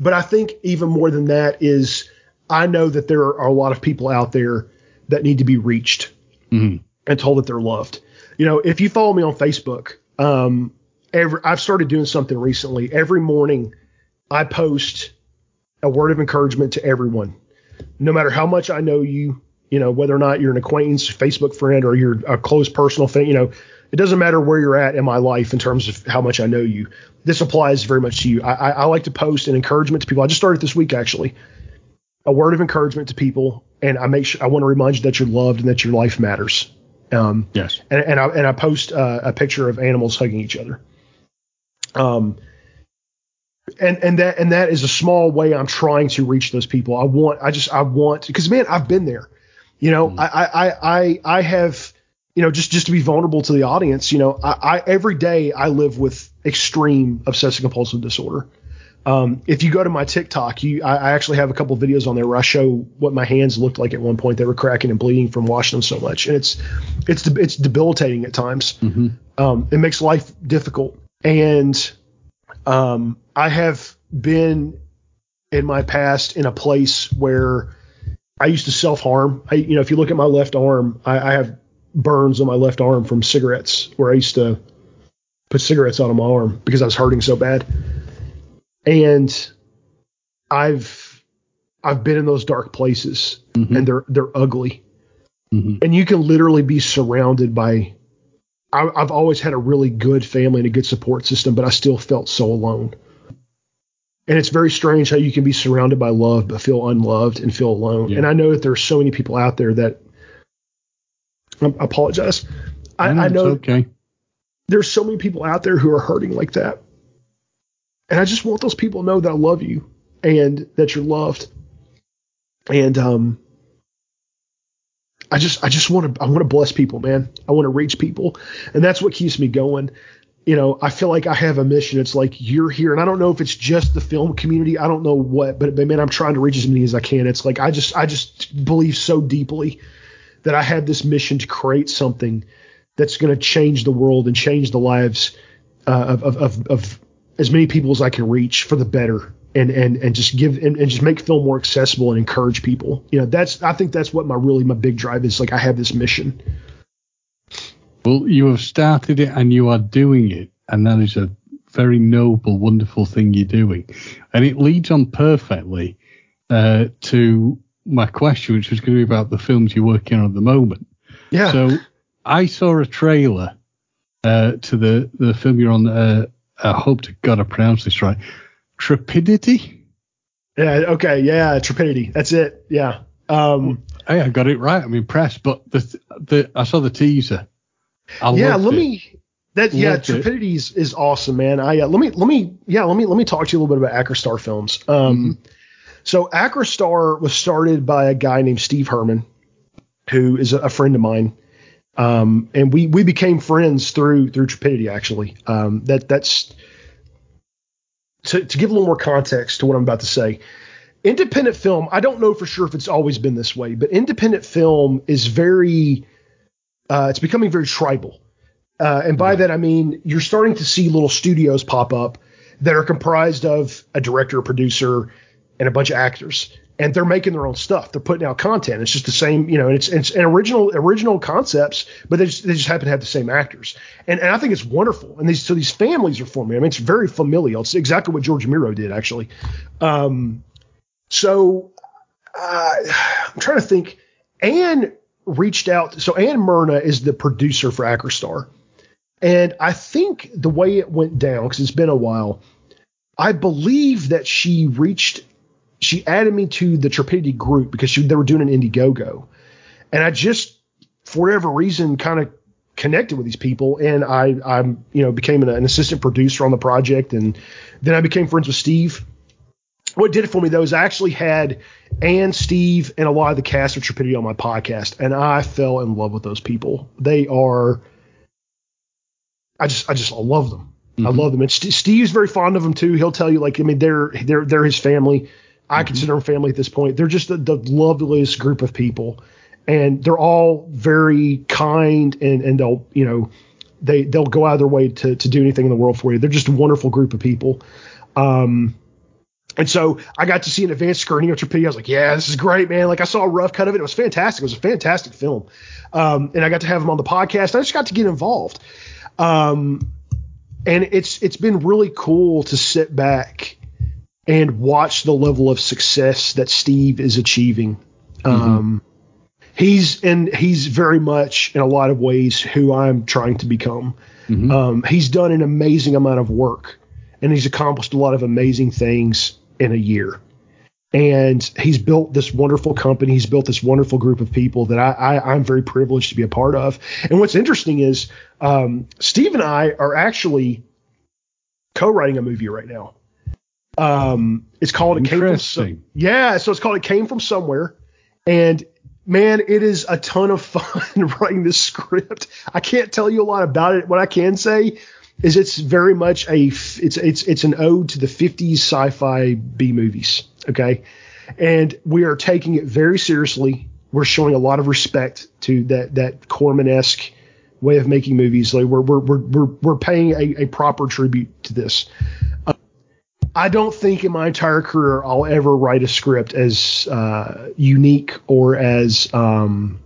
but I think even more than that is I know that there are a lot of people out there that need to be reached mm-hmm. and told that they're loved. You know, if you follow me on Facebook, um, every I've started doing something recently. Every morning, I post a word of encouragement to everyone, no matter how much I know you. You know, whether or not you're an acquaintance, Facebook friend, or you're a close personal friend. You know, it doesn't matter where you're at in my life in terms of how much I know you. This applies very much to you. I, I, I like to post an encouragement to people. I just started this week actually, a word of encouragement to people, and I make sure I want to remind you that you're loved and that your life matters. Um, yes. And, and I and I post uh, a picture of animals hugging each other. Um, and and that and that is a small way I'm trying to reach those people. I want I just I want because man I've been there. You know mm. I, I I I have you know just just to be vulnerable to the audience. You know I, I every day I live with extreme obsessive compulsive disorder. Um, if you go to my TikTok, you I, I actually have a couple videos on there where I show what my hands looked like at one point. They were cracking and bleeding from washing them so much, and it's it's it's debilitating at times. Mm-hmm. Um, it makes life difficult, and um, I have been in my past in a place where I used to self harm. I, you know, if you look at my left arm, I, I, have burns on my left arm from cigarettes where I used to put cigarettes on my arm because I was hurting so bad. And I've I've been in those dark places mm-hmm. and they're they're ugly. Mm-hmm. And you can literally be surrounded by I, I've always had a really good family and a good support system, but I still felt so alone. And it's very strange how you can be surrounded by love but feel unloved and feel alone. Yeah. And I know that there's so many people out there that I apologize. I, I know okay. there's so many people out there who are hurting like that. And I just want those people to know that I love you and that you're loved. And um I just I just want to I want to bless people, man. I want to reach people. And that's what keeps me going you know, I feel like I have a mission. It's like you're here, and I don't know if it's just the film community. I don't know what, but, but man, I'm trying to reach as many as I can. It's like I just I just believe so deeply that I have this mission to create something that's going to change the world and change the lives uh, of, of, of as many people as I can reach for the better, and and and just give and, and just make film more accessible and encourage people. You know, that's I think that's what my really my big drive is. Like I have this mission. Well, you have started it and you are doing it, and that is a very noble, wonderful thing you're doing. And it leads on perfectly uh, to my question, which was going to be about the films you're working on at the moment. Yeah. So I saw a trailer uh, to the, the film you're on. Uh, I hope to God I pronounce this right. Trepidity. Yeah. Okay. Yeah. Trepidity. That's it. Yeah. Um, hey, I got it right. I'm impressed. But the the I saw the teaser I yeah, let it. me. That yeah, Trepidity is, is awesome, man. I uh, let me let me yeah let me let me talk to you a little bit about Acrostar Films. Um, mm-hmm. so Acrostar was started by a guy named Steve Herman, who is a, a friend of mine. Um, and we we became friends through through Trepidity actually. Um, that that's to, to give a little more context to what I'm about to say. Independent film, I don't know for sure if it's always been this way, but independent film is very uh, it's becoming very tribal. Uh, and by that I mean you're starting to see little studios pop up that are comprised of a director, a producer, and a bunch of actors, and they're making their own stuff. They're putting out content. It's just the same, you know. It's it's an original original concepts, but they just, they just happen to have the same actors, and and I think it's wonderful. And these so these families are forming. I mean, it's very familial. It's exactly what George Romero did actually. Um, so uh, I'm trying to think. Anne reached out. So Anne Myrna is the producer for Acrostar. And I think the way it went down, because it's been a while, I believe that she reached, she added me to the Trepidity group because she, they were doing an Indiegogo. And I just, for whatever reason, kind of connected with these people. And I, I'm, you know, became an, an assistant producer on the project. And then I became friends with Steve what did it for me though is I actually had Ann, Steve, and a lot of the cast of Trepidity on my podcast, and I fell in love with those people. They are, I just, I just, I love them. Mm-hmm. I love them. And St- Steve's very fond of them too. He'll tell you, like, I mean, they're, they're, they're his family. I mm-hmm. consider them family at this point. They're just the, the loveliest group of people, and they're all very kind, and and they'll, you know, they they'll go out of their way to to do anything in the world for you. They're just a wonderful group of people. Um, and so I got to see an advanced screening of Trepidity. I was like, yeah, this is great, man. Like I saw a rough cut of it. It was fantastic. It was a fantastic film. Um, and I got to have him on the podcast. I just got to get involved. Um, and it's it's been really cool to sit back and watch the level of success that Steve is achieving. Mm-hmm. Um, he's and he's very much in a lot of ways who I'm trying to become. Mm-hmm. Um, he's done an amazing amount of work and he's accomplished a lot of amazing things in a year. And he's built this wonderful company. He's built this wonderful group of people that I, I, am very privileged to be a part of. And what's interesting is um, Steve and I are actually co-writing a movie right now. Um, it's called it came from yeah, so it's called it came from somewhere, and man, it is a ton of fun writing this script. I can't tell you a lot about it. What I can say is it's very much a it's it's it's an ode to the 50s sci-fi B movies. Okay, and we are taking it very seriously. We're showing a lot of respect to that that Corman esque way of making movies. Like we're we're we're we're, we're paying a, a proper tribute to this. Uh, I don't think in my entire career I'll ever write a script as uh, unique or as um,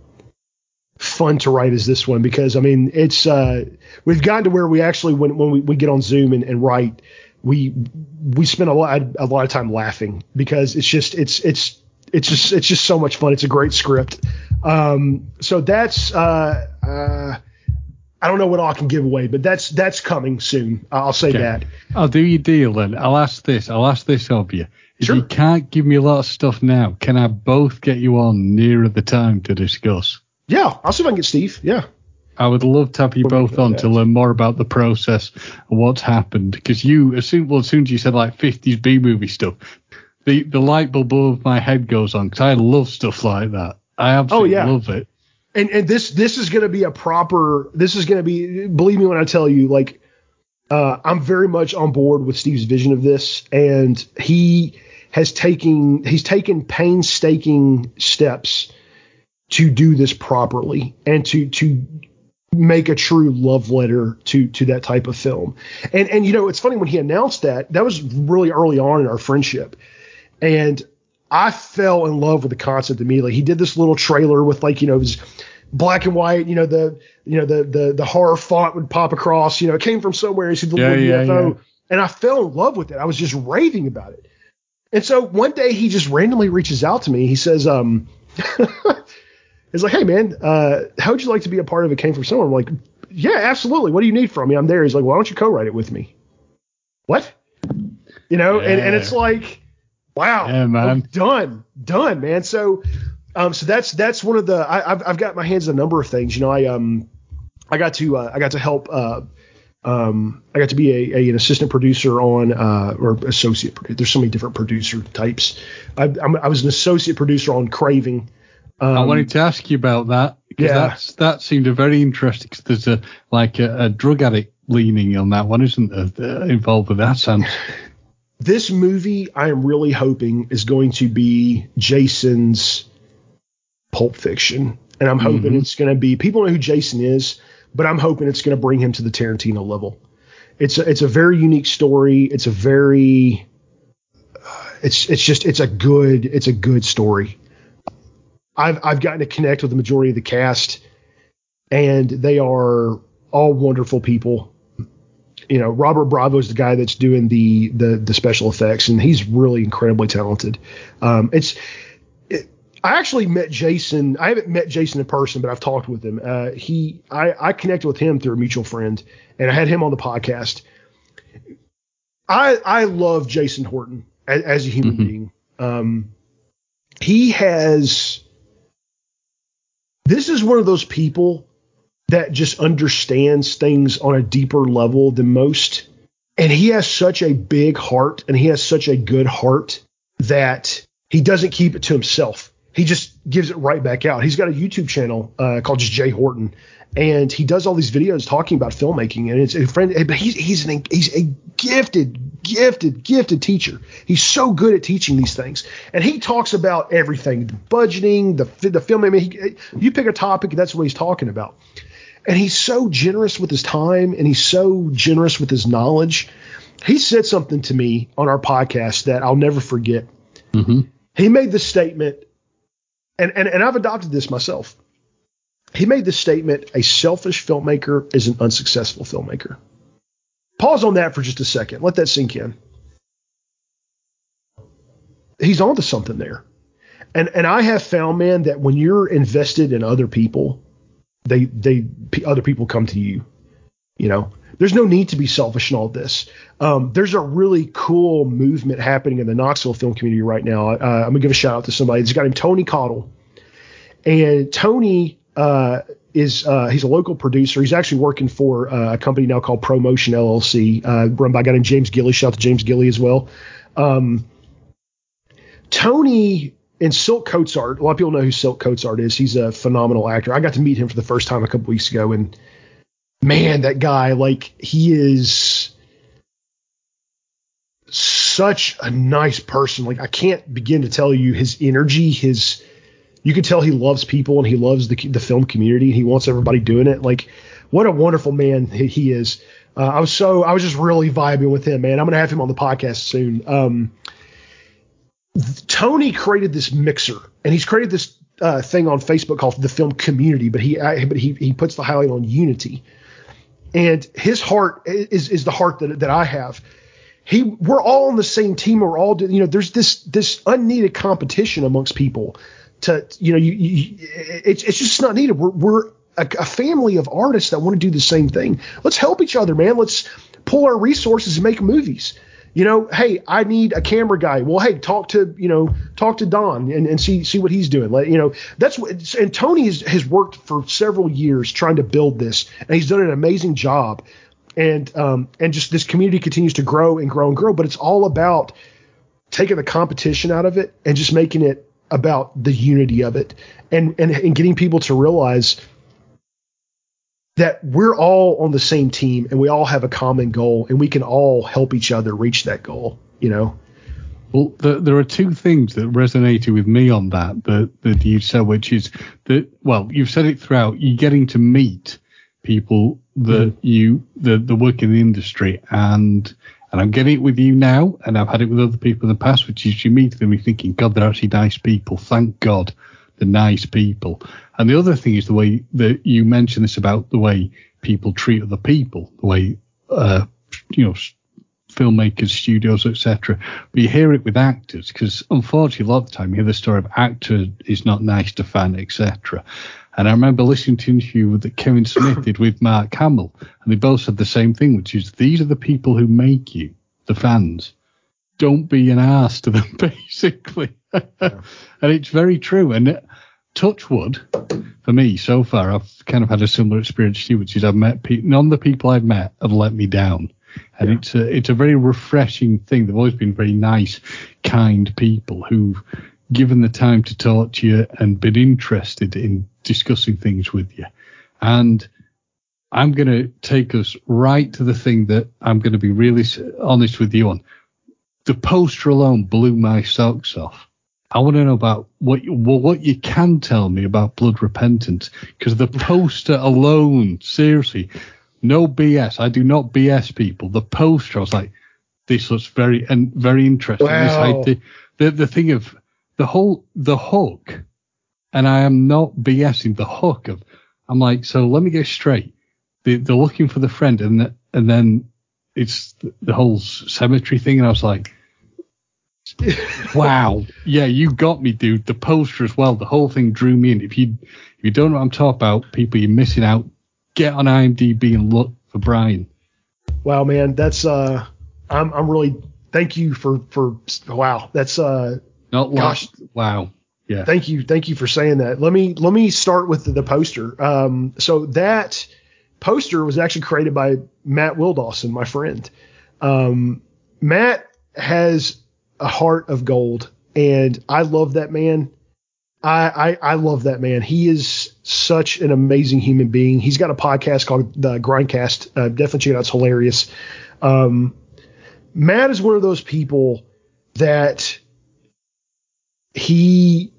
fun to write as this one because I mean it's uh, we've gotten to where we actually when when we, we get on Zoom and, and write we we spend a lot a lot of time laughing because it's just it's it's it's just it's just so much fun. It's a great script. Um, so that's uh, uh, I don't know what all I can give away, but that's that's coming soon. I'll say okay. that. I'll do your deal then. I'll ask this. I'll ask this of you. If sure. you can't give me a lot of stuff now, can I both get you on nearer the time to discuss? Yeah, I'll see if I can get Steve. Yeah. I would love to have you both on to learn more about the process and what's happened. Because you, as soon well, as soon as you said like 50s B movie stuff, the the light bulb above my head goes on because I love stuff like that. I oh, absolutely oh, yeah. love it and and this this is going to be a proper. This is going to be. Believe me when I tell you, like, uh, I'm very much on board with Steve's vision of this, and he has taken he's taken painstaking steps to do this properly and to to make a true love letter to to that type of film. And and you know it's funny when he announced that that was really early on in our friendship, and I fell in love with the concept immediately. He did this little trailer with like, you know, it was black and white, you know, the you know, the the the horror font would pop across, you know, it came from somewhere, you see the yeah, little yeah, UFO. Yeah. And I fell in love with it. I was just raving about it. And so one day he just randomly reaches out to me. He says, um, he's like, Hey man, uh, how would you like to be a part of it came from somewhere? I'm like, Yeah, absolutely. What do you need from me? I'm there. He's like, Why don't you co-write it with me? What? You know, and, and it's like Wow. Yeah, man. done. Done, man. So um so that's that's one of the I, have I've got my hands on a number of things. You know, I um I got to uh, I got to help uh um, I got to be a, a, an assistant producer on uh, or associate. Producer. There's so many different producer types. I, I was an associate producer on Craving. Um, I wanted to ask you about that because yeah. that's that seemed a very interesting. Cause there's a like a, a, drug addict leaning on that one, isn't there? Involved with that sounds this movie, I am really hoping, is going to be Jason's Pulp Fiction. And I'm hoping mm-hmm. it's going to be, people know who Jason is, but I'm hoping it's going to bring him to the Tarantino level. It's a, it's a very unique story. It's a very, it's, it's just, it's a good, it's a good story. I've, I've gotten to connect with the majority of the cast and they are all wonderful people you know, Robert Bravo is the guy that's doing the the the special effects, and he's really incredibly talented. Um, it's it, I actually met Jason. I haven't met Jason in person, but I've talked with him. Uh, he I, I connected with him through a mutual friend, and I had him on the podcast. I I love Jason Horton as, as a human mm-hmm. being. Um, he has. This is one of those people that just understands things on a deeper level than most. And he has such a big heart and he has such a good heart that he doesn't keep it to himself. He just gives it right back out. He's got a YouTube channel uh, called just Jay Horton, and he does all these videos talking about filmmaking. And it's a friend, but he's he's an, he's a gifted, gifted, gifted teacher. He's so good at teaching these things, and he talks about everything: the budgeting, the the filmmaking. He, you pick a topic, that's what he's talking about and he's so generous with his time and he's so generous with his knowledge. He said something to me on our podcast that I'll never forget. Mm-hmm. He made the statement, and, and, and I've adopted this myself. He made the statement a selfish filmmaker is an unsuccessful filmmaker. Pause on that for just a second. Let that sink in. He's onto something there. And and I have found, man, that when you're invested in other people, they they other people come to you. You know, there's no need to be selfish in all this. Um, there's a really cool movement happening in the Knoxville film community right now. Uh, I'm gonna give a shout out to somebody. This guy named Tony Cottle, and Tony uh, is uh, he's a local producer. He's actually working for uh, a company now called Promotion LLC, uh, run by a guy named James Gilly. Shout out to James Gilly as well. Um, Tony and Silk Coates Art. A lot of people know who Silk Coates Art is. He's a phenomenal actor. I got to meet him for the first time a couple weeks ago, and man, that guy, like, he is such a nice person. Like, I can't begin to tell you his energy, his you can tell he loves people and he loves the the film community. And he wants everybody doing it. Like, what a wonderful man he is. Uh, I was so I was just really vibing with him, man. I'm gonna have him on the podcast soon. Um, Tony created this mixer, and he's created this uh, thing on Facebook called the Film Community, but he uh, but he he puts the highlight on Unity, and his heart is is the heart that that I have. He we're all on the same team. We're all you know. There's this this unneeded competition amongst people to you know you, you it's it's just not needed. We're we're a, a, family of artists that want to do the same thing. Let's help each other, man. Let's pull our resources and make movies. You know, hey, I need a camera guy. Well, hey, talk to you know, talk to Don and, and see see what he's doing. Like, you know, that's what. And Tony has, has worked for several years trying to build this, and he's done an amazing job. And um and just this community continues to grow and grow and grow. But it's all about taking the competition out of it and just making it about the unity of it and, and, and getting people to realize that we're all on the same team and we all have a common goal and we can all help each other reach that goal, you know? Well, the, there are two things that resonated with me on that that, that you said, which is that, well, you've said it throughout, you're getting to meet people that mm-hmm. you, the, the work in the industry and and I'm getting it with you now, and I've had it with other people in the past, which is you meet them, you're thinking, God, they're actually nice people. Thank God, they're nice people. And the other thing is the way that you mentioned this about the way people treat other people, the way, uh, you know, filmmakers, studios, etc. But you hear it with actors because unfortunately, a lot of the time you hear the story of actor is not nice to fan, etc. And I remember listening to an interview that Kevin Smith did with Mark Hamill, and they both said the same thing, which is these are the people who make you, the fans. Don't be an ass to them, basically. And it's very true. And uh, it, touch wood, for me so far, I've kind of had a similar experience to you, which is I've met people, none of the people I've met have let me down. And yeah. it's a, it's a very refreshing thing. They've always been very nice, kind people who've given the time to talk to you and been interested in discussing things with you. And I'm going to take us right to the thing that I'm going to be really honest with you on. The poster alone blew my socks off. I want to know about what you, what you can tell me about Blood Repentance because the poster alone, seriously, no BS. I do not BS people. The poster, I was like, this looks very and very interesting. Wow. This, the, the the thing of the whole the hook, and I am not BSing the hook of. I'm like, so let me get straight. They, they're looking for the friend, and the, and then it's the, the whole cemetery thing, and I was like, wow, yeah, you got me, dude. The poster as well, the whole thing drew me in. If you if you don't know what I'm talking about, people, you're missing out. Get on IMDb and look for Brian. Wow, man, that's uh, I'm I'm really thank you for for wow, that's uh, not Gosh, wow. Yeah. Thank you. Thank you for saying that. Let me let me start with the, the poster. Um, so that poster was actually created by Matt Wildawson, my friend. Um, Matt has a heart of gold, and I love that man. I, I, I love that man. He is such an amazing human being. He's got a podcast called the Grindcast. Uh, definitely check it out. It's hilarious. Um, Matt is one of those people that he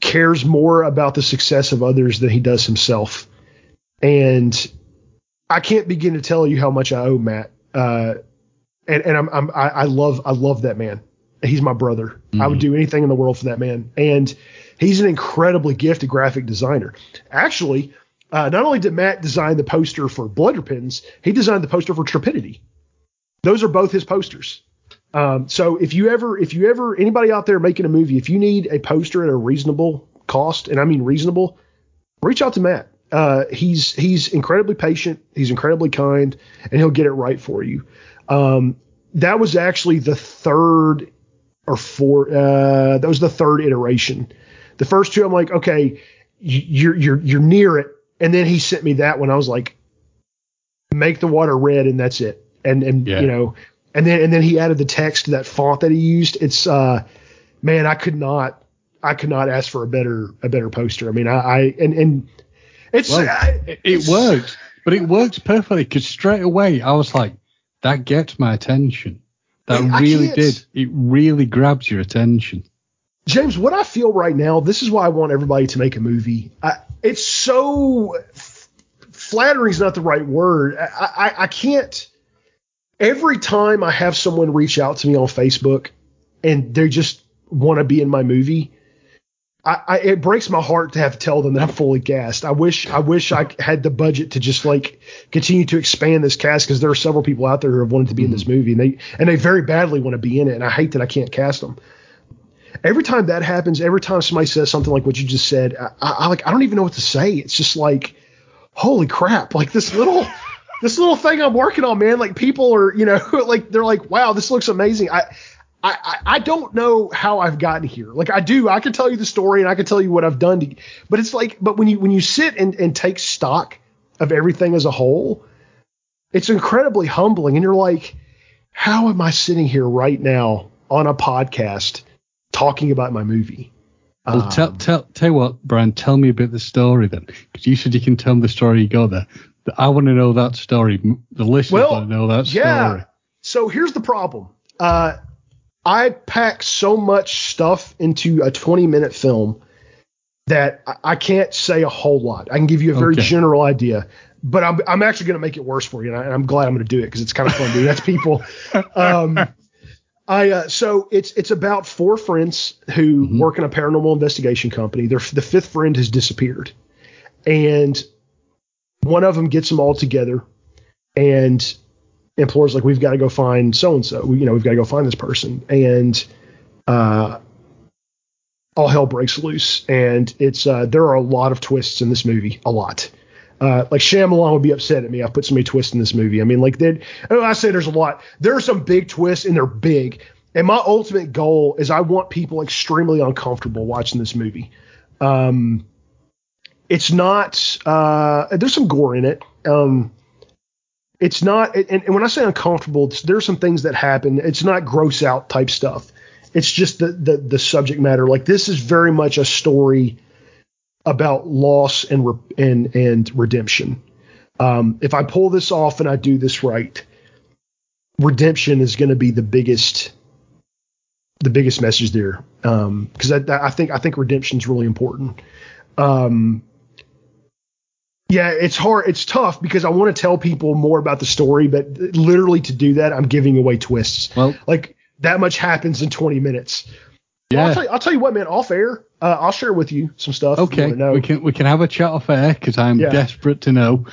cares more about the success of others than he does himself. And I can't begin to tell you how much I owe Matt. Uh, and, and I'm, I'm, I love, I love that man. He's my brother. Mm-hmm. I would mm-hmm. do anything in the world for that man. And he's an incredibly gifted graphic designer. Actually, uh, not only did Matt design the poster for Repentance, he designed the poster for Trepidity. Those are both his posters. Um, so if you ever, if you ever, anybody out there making a movie, if you need a poster at a reasonable cost, and I mean reasonable, reach out to Matt. Uh, he's he's incredibly patient, he's incredibly kind, and he'll get it right for you. Um, that was actually the third or four. Uh, that was the third iteration. The first two, I'm like, okay, you're you're you're near it, and then he sent me that one. I was like, make the water red, and that's it. And and yeah. you know, and then and then he added the text to that font that he used. It's uh, man, I could not, I could not ask for a better a better poster. I mean, I, I and and it's well, I, it, it worked, but it worked perfectly because straight away I was like, that gets my attention. That really did. It really grabs your attention. James, what I feel right now, this is why I want everybody to make a movie. I, it's so flattering is not the right word. I, I, I can't. Every time I have someone reach out to me on Facebook and they just want to be in my movie, I, I, it breaks my heart to have to tell them that I'm fully cast. I wish I wish I had the budget to just like continue to expand this cast because there are several people out there who have wanted to be in this mm-hmm. movie and they and they very badly want to be in it and I hate that I can't cast them. Every time that happens, every time somebody says something like what you just said, I, I like I don't even know what to say. It's just like holy crap, like this little this little thing I'm working on, man. Like people are, you know, like they're like, wow, this looks amazing. I, I, I don't know how I've gotten here. Like I do, I can tell you the story and I can tell you what I've done to, but it's like, but when you, when you sit and, and take stock of everything as a whole, it's incredibly humbling. And you're like, how am I sitting here right now on a podcast talking about my movie? Well, um, tell, tell, tell you what, Brian, tell me about the story then. Because you said you can tell me the story you go there. I want to know that story. The listeners well, want to know that story. Yeah. So here's the problem. Uh, I pack so much stuff into a 20 minute film that I can't say a whole lot. I can give you a very okay. general idea, but I'm, I'm actually going to make it worse for you. And I, am glad I'm going to do it because it's kind of fun doing That's people. Um, I uh, so it's it's about four friends who mm-hmm. work in a paranormal investigation company. Their the fifth friend has disappeared, and one of them gets them all together and implores like we've got to go find so and so. You know we've got to go find this person, and uh, all hell breaks loose. And it's uh, there are a lot of twists in this movie, a lot. Uh, like Shyamalan would be upset at me. I put so many twists in this movie. I mean, like they, I say there's a lot. There are some big twists, and they're big. And my ultimate goal is I want people extremely uncomfortable watching this movie. Um, it's not. Uh, there's some gore in it. Um, it's not. And, and when I say uncomfortable, there's some things that happen. It's not gross out type stuff. It's just the the, the subject matter. Like this is very much a story about loss and re- and and redemption. Um, if I pull this off and I do this right, redemption is going to be the biggest the biggest message there because um, I, I, think I think redemption is really important. Um, yeah, it's hard. It's tough because I want to tell people more about the story, but literally to do that, I'm giving away twists. Well, like that much happens in 20 minutes. Yeah. Well, I'll, tell you, I'll, tell you, what, man. Off air, uh, I'll share with you some stuff. Okay, we can we can have a chat off air because I'm yeah. desperate to know.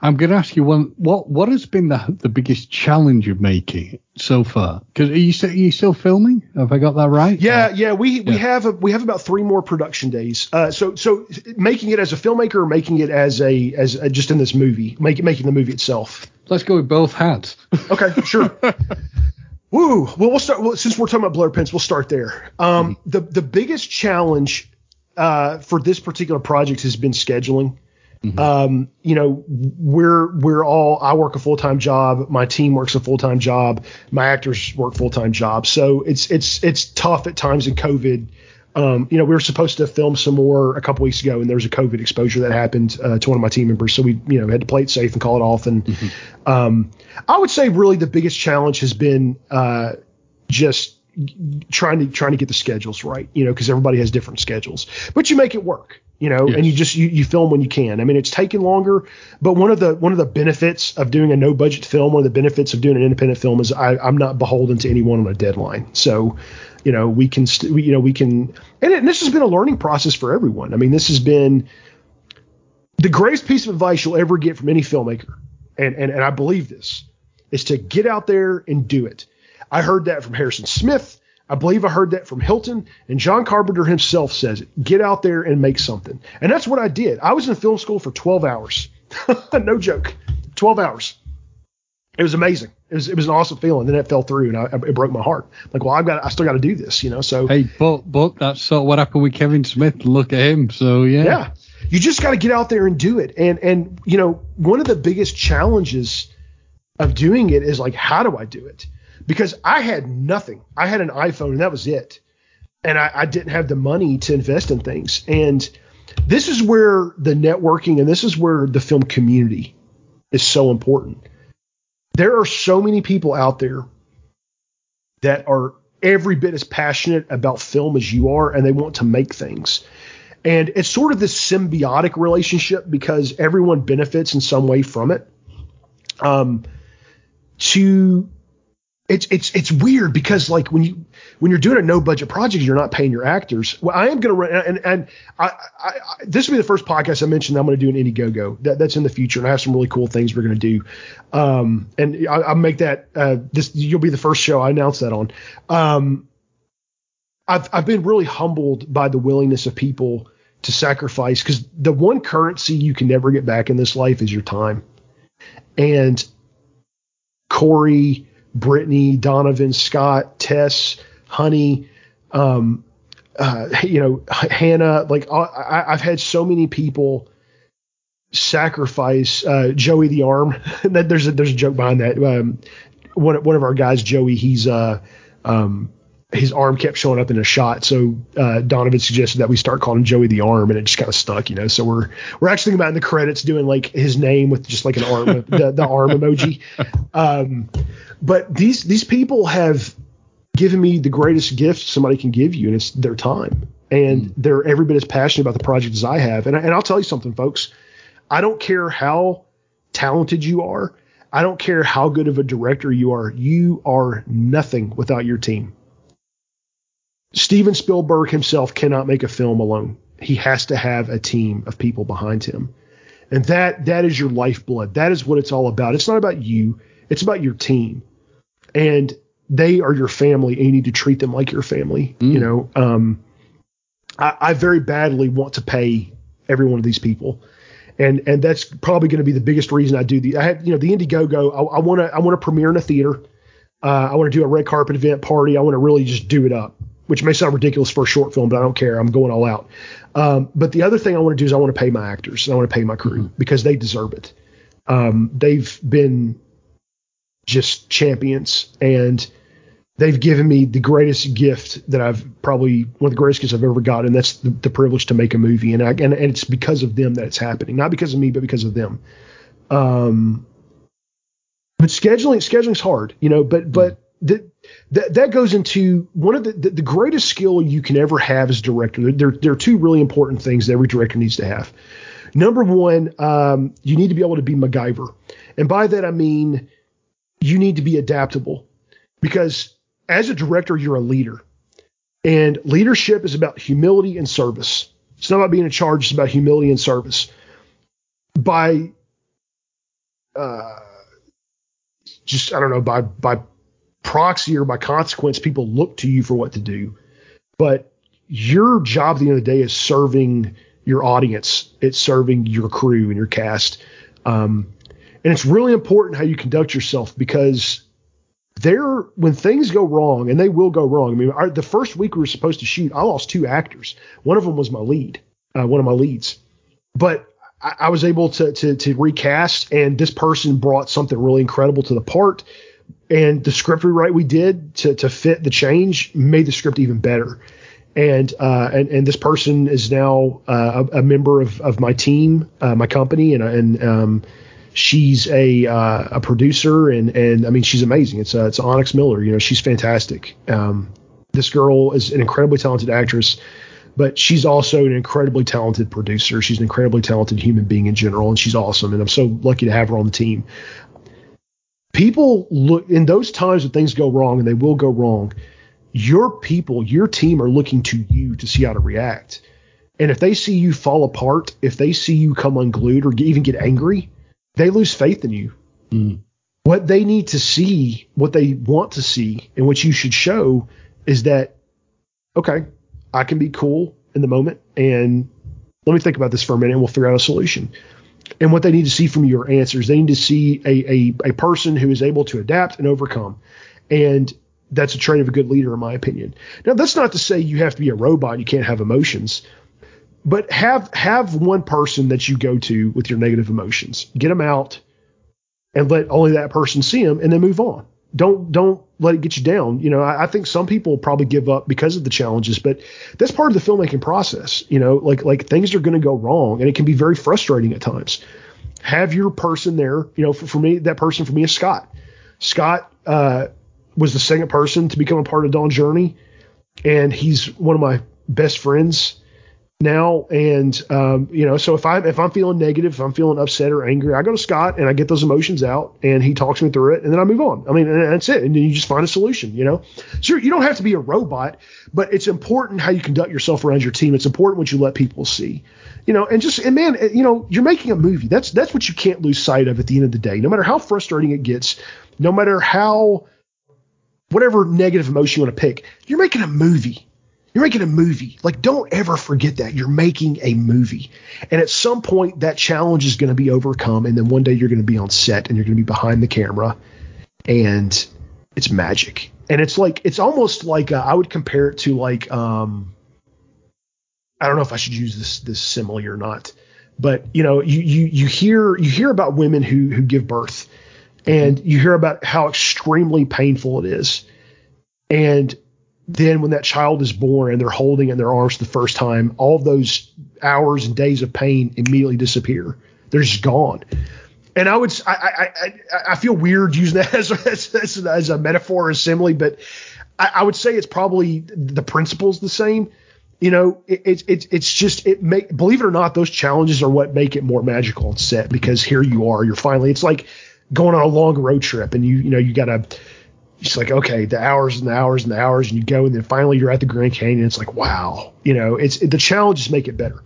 I'm going to ask you one. What what has been the the biggest challenge of making so far? Because are you still, are you still filming? Have I got that right? Yeah, yeah. We we have a, we have about three more production days. Uh, so so making it as a filmmaker or making it as a as a, just in this movie, making making the movie itself. Let's go with both hats. okay, sure. Woo. Well, we'll start. Well, since we're talking about blur pins, we'll start there. Um, mm-hmm. The the biggest challenge uh, for this particular project has been scheduling. Mm-hmm. Um, you know, we're we're all. I work a full time job. My team works a full time job. My actors work full time jobs. So it's it's it's tough at times in COVID um, you know, we were supposed to film some more a couple weeks ago, and there was a COVID exposure that happened uh, to one of my team members. So we, you know, had to play it safe and call it off. And mm-hmm. um, I would say really the biggest challenge has been uh, just trying to trying to get the schedules right. You know, because everybody has different schedules, but you make it work. You know, yes. and you just you, you film when you can. I mean, it's taking longer, but one of the one of the benefits of doing a no budget film, one of the benefits of doing an independent film is I, I'm not beholden to anyone on a deadline. So you know we can st- we, you know we can and, it, and this has been a learning process for everyone i mean this has been the greatest piece of advice you'll ever get from any filmmaker and, and and i believe this is to get out there and do it i heard that from harrison smith i believe i heard that from hilton and john carpenter himself says it get out there and make something and that's what i did i was in film school for 12 hours no joke 12 hours it was amazing. It was it was an awesome feeling. Then it fell through, and I, it broke my heart. Like, well, I've got I still got to do this, you know. So hey, but but that's sort of what happened with Kevin Smith. Look at him. So yeah, yeah. You just got to get out there and do it. And and you know, one of the biggest challenges of doing it is like, how do I do it? Because I had nothing. I had an iPhone and that was it. And I, I didn't have the money to invest in things. And this is where the networking and this is where the film community is so important. There are so many people out there that are every bit as passionate about film as you are and they want to make things. And it's sort of this symbiotic relationship because everyone benefits in some way from it. Um, to it's it's it's weird because like when you when you're doing a no budget project, you're not paying your actors. Well, I am going to run and and I, I, I, this will be the first podcast I mentioned. I'm going to do an Indiegogo. That, that's in the future, and I have some really cool things we're going to do. Um, and I, will make that uh, this. You'll be the first show I announce that on. Um, I've I've been really humbled by the willingness of people to sacrifice because the one currency you can never get back in this life is your time. And Corey Brittany, Donovan, Scott, Tess, Honey, um, uh, you know, Hannah. Like I, have had so many people sacrifice uh, Joey the arm. there's a there's a joke behind that. Um, one one of our guys, Joey, he's uh, um, his arm kept showing up in a shot. So uh, Donovan suggested that we start calling him Joey the Arm, and it just kind of stuck, you know. So we're we're actually thinking about in the credits doing like his name with just like an arm, the, the arm emoji. Um, but these these people have given me the greatest gift somebody can give you, and it's their time. And mm. they're every bit as passionate about the project as I have. And, and I'll tell you something, folks. I don't care how talented you are. I don't care how good of a director you are. You are nothing without your team Steven Spielberg himself cannot make a film alone. He has to have a team of people behind him. And that that is your lifeblood. That is what it's all about. It's not about you. It's about your team. And they are your family and you need to treat them like your family. Mm. You know, um, I, I very badly want to pay every one of these people. And and that's probably going to be the biggest reason I do the I have you know the Indiegogo I want to I want to premiere in a theater. Uh, I want to do a red carpet event party. I want to really just do it up which may sound ridiculous for a short film, but I don't care. I'm going all out. Um, but the other thing I want to do is I want to pay my actors. And I want to pay my crew mm-hmm. because they deserve it. Um, they've been just champions and they've given me the greatest gift that I've probably one of the greatest gifts I've ever got, and that's the, the privilege to make a movie. And, I, and and it's because of them that it's happening, not because of me, but because of them. Um, but scheduling scheduling's hard, you know. But but that that that goes into one of the, the, the greatest skill you can ever have as a director. There there are two really important things that every director needs to have. Number one, um, you need to be able to be MacGyver, and by that I mean you need to be adaptable, because as a director you're a leader, and leadership is about humility and service. It's not about being in charge; it's about humility and service. By uh, just I don't know by by proxy or by consequence, people look to you for what to do. But your job at the end of the day is serving your audience. It's serving your crew and your cast. Um, and it's really important how you conduct yourself because there, when things go wrong, and they will go wrong. I mean, our, the first week we were supposed to shoot, I lost two actors. One of them was my lead, uh, one of my leads. But I, I was able to, to to recast, and this person brought something really incredible to the part and the script rewrite we did to to fit the change made the script even better. And uh, and and this person is now uh, a, a, member of, of my team, uh, my company, and and um, she's a uh, a producer, and and I mean she's amazing. It's uh, it's Onyx Miller, you know she's fantastic. Um, this girl is an incredibly talented actress, but she's also an incredibly talented producer. She's an incredibly talented human being in general, and she's awesome. And I'm so lucky to have her on the team people look in those times when things go wrong and they will go wrong your people your team are looking to you to see how to react. And if they see you fall apart if they see you come unglued or even get angry they lose faith in you. Mm. what they need to see what they want to see and what you should show is that okay i can be cool in the moment and let me think about this for a minute and we'll figure out a solution and what they need to see from your answers. They need to see a, a, a person who is able to adapt and overcome. And that's a trait of a good leader, in my opinion. Now, that's not to say you have to be a robot you can't have emotions, but have have one person that you go to with your negative emotions. Get them out and let only that person see them, and then move on. Don't don't let it get you down. You know, I, I, think some people probably give up because of the challenges, but that's part of the filmmaking process. You know, like like things are going to go wrong, and it can be very frustrating at times. Have your person there. You know, for, for me, that person for me is Scott. Scott uh, was the second person to become a part of Dawn Journey, and he's one of my best friends now. And um, you know, so if I if I'm feeling negative, if I'm feeling upset or angry, I go to Scott and I get those emotions out, and he talks me through it, and then I move on. I mean, that's it. And then you just find a solution. You know, so you don't have to be a robot, but it's important how you conduct yourself around your team. It's important what you let people see. You know, and just and man, you know, you're making a movie. That's that's what you can't lose sight of at the end of the day. No matter how frustrating it gets, no matter how whatever negative emotion you want to pick, you're making a movie you're making a movie. Like, don't ever forget that. You're making a movie. And at some point, that challenge is going to be overcome. And then one day you're going to be on set and you're going to be behind the camera. And it's magic. And it's like, it's almost like, uh, I would compare it to like, um, I don't know if I should use this, this simile or not, but you know, you, you, you hear, you hear about women who, who give birth and you hear about how extremely painful it is. And then when that child is born and they're holding in their arms for the first time, all those hours and days of pain immediately disappear. They're just gone. And I would, I, I, I, feel weird using that as, as, as, as a metaphor or simile, but I, I, would say it's probably the principle's the same. You know, it's it, it, it's just it make believe it or not, those challenges are what make it more magical on set because here you are, you're finally. It's like going on a long road trip and you you know you got to it's like okay the hours and the hours and the hours and you go and then finally you're at the grand canyon. It's like wow. You know it's it, the challenges make it better.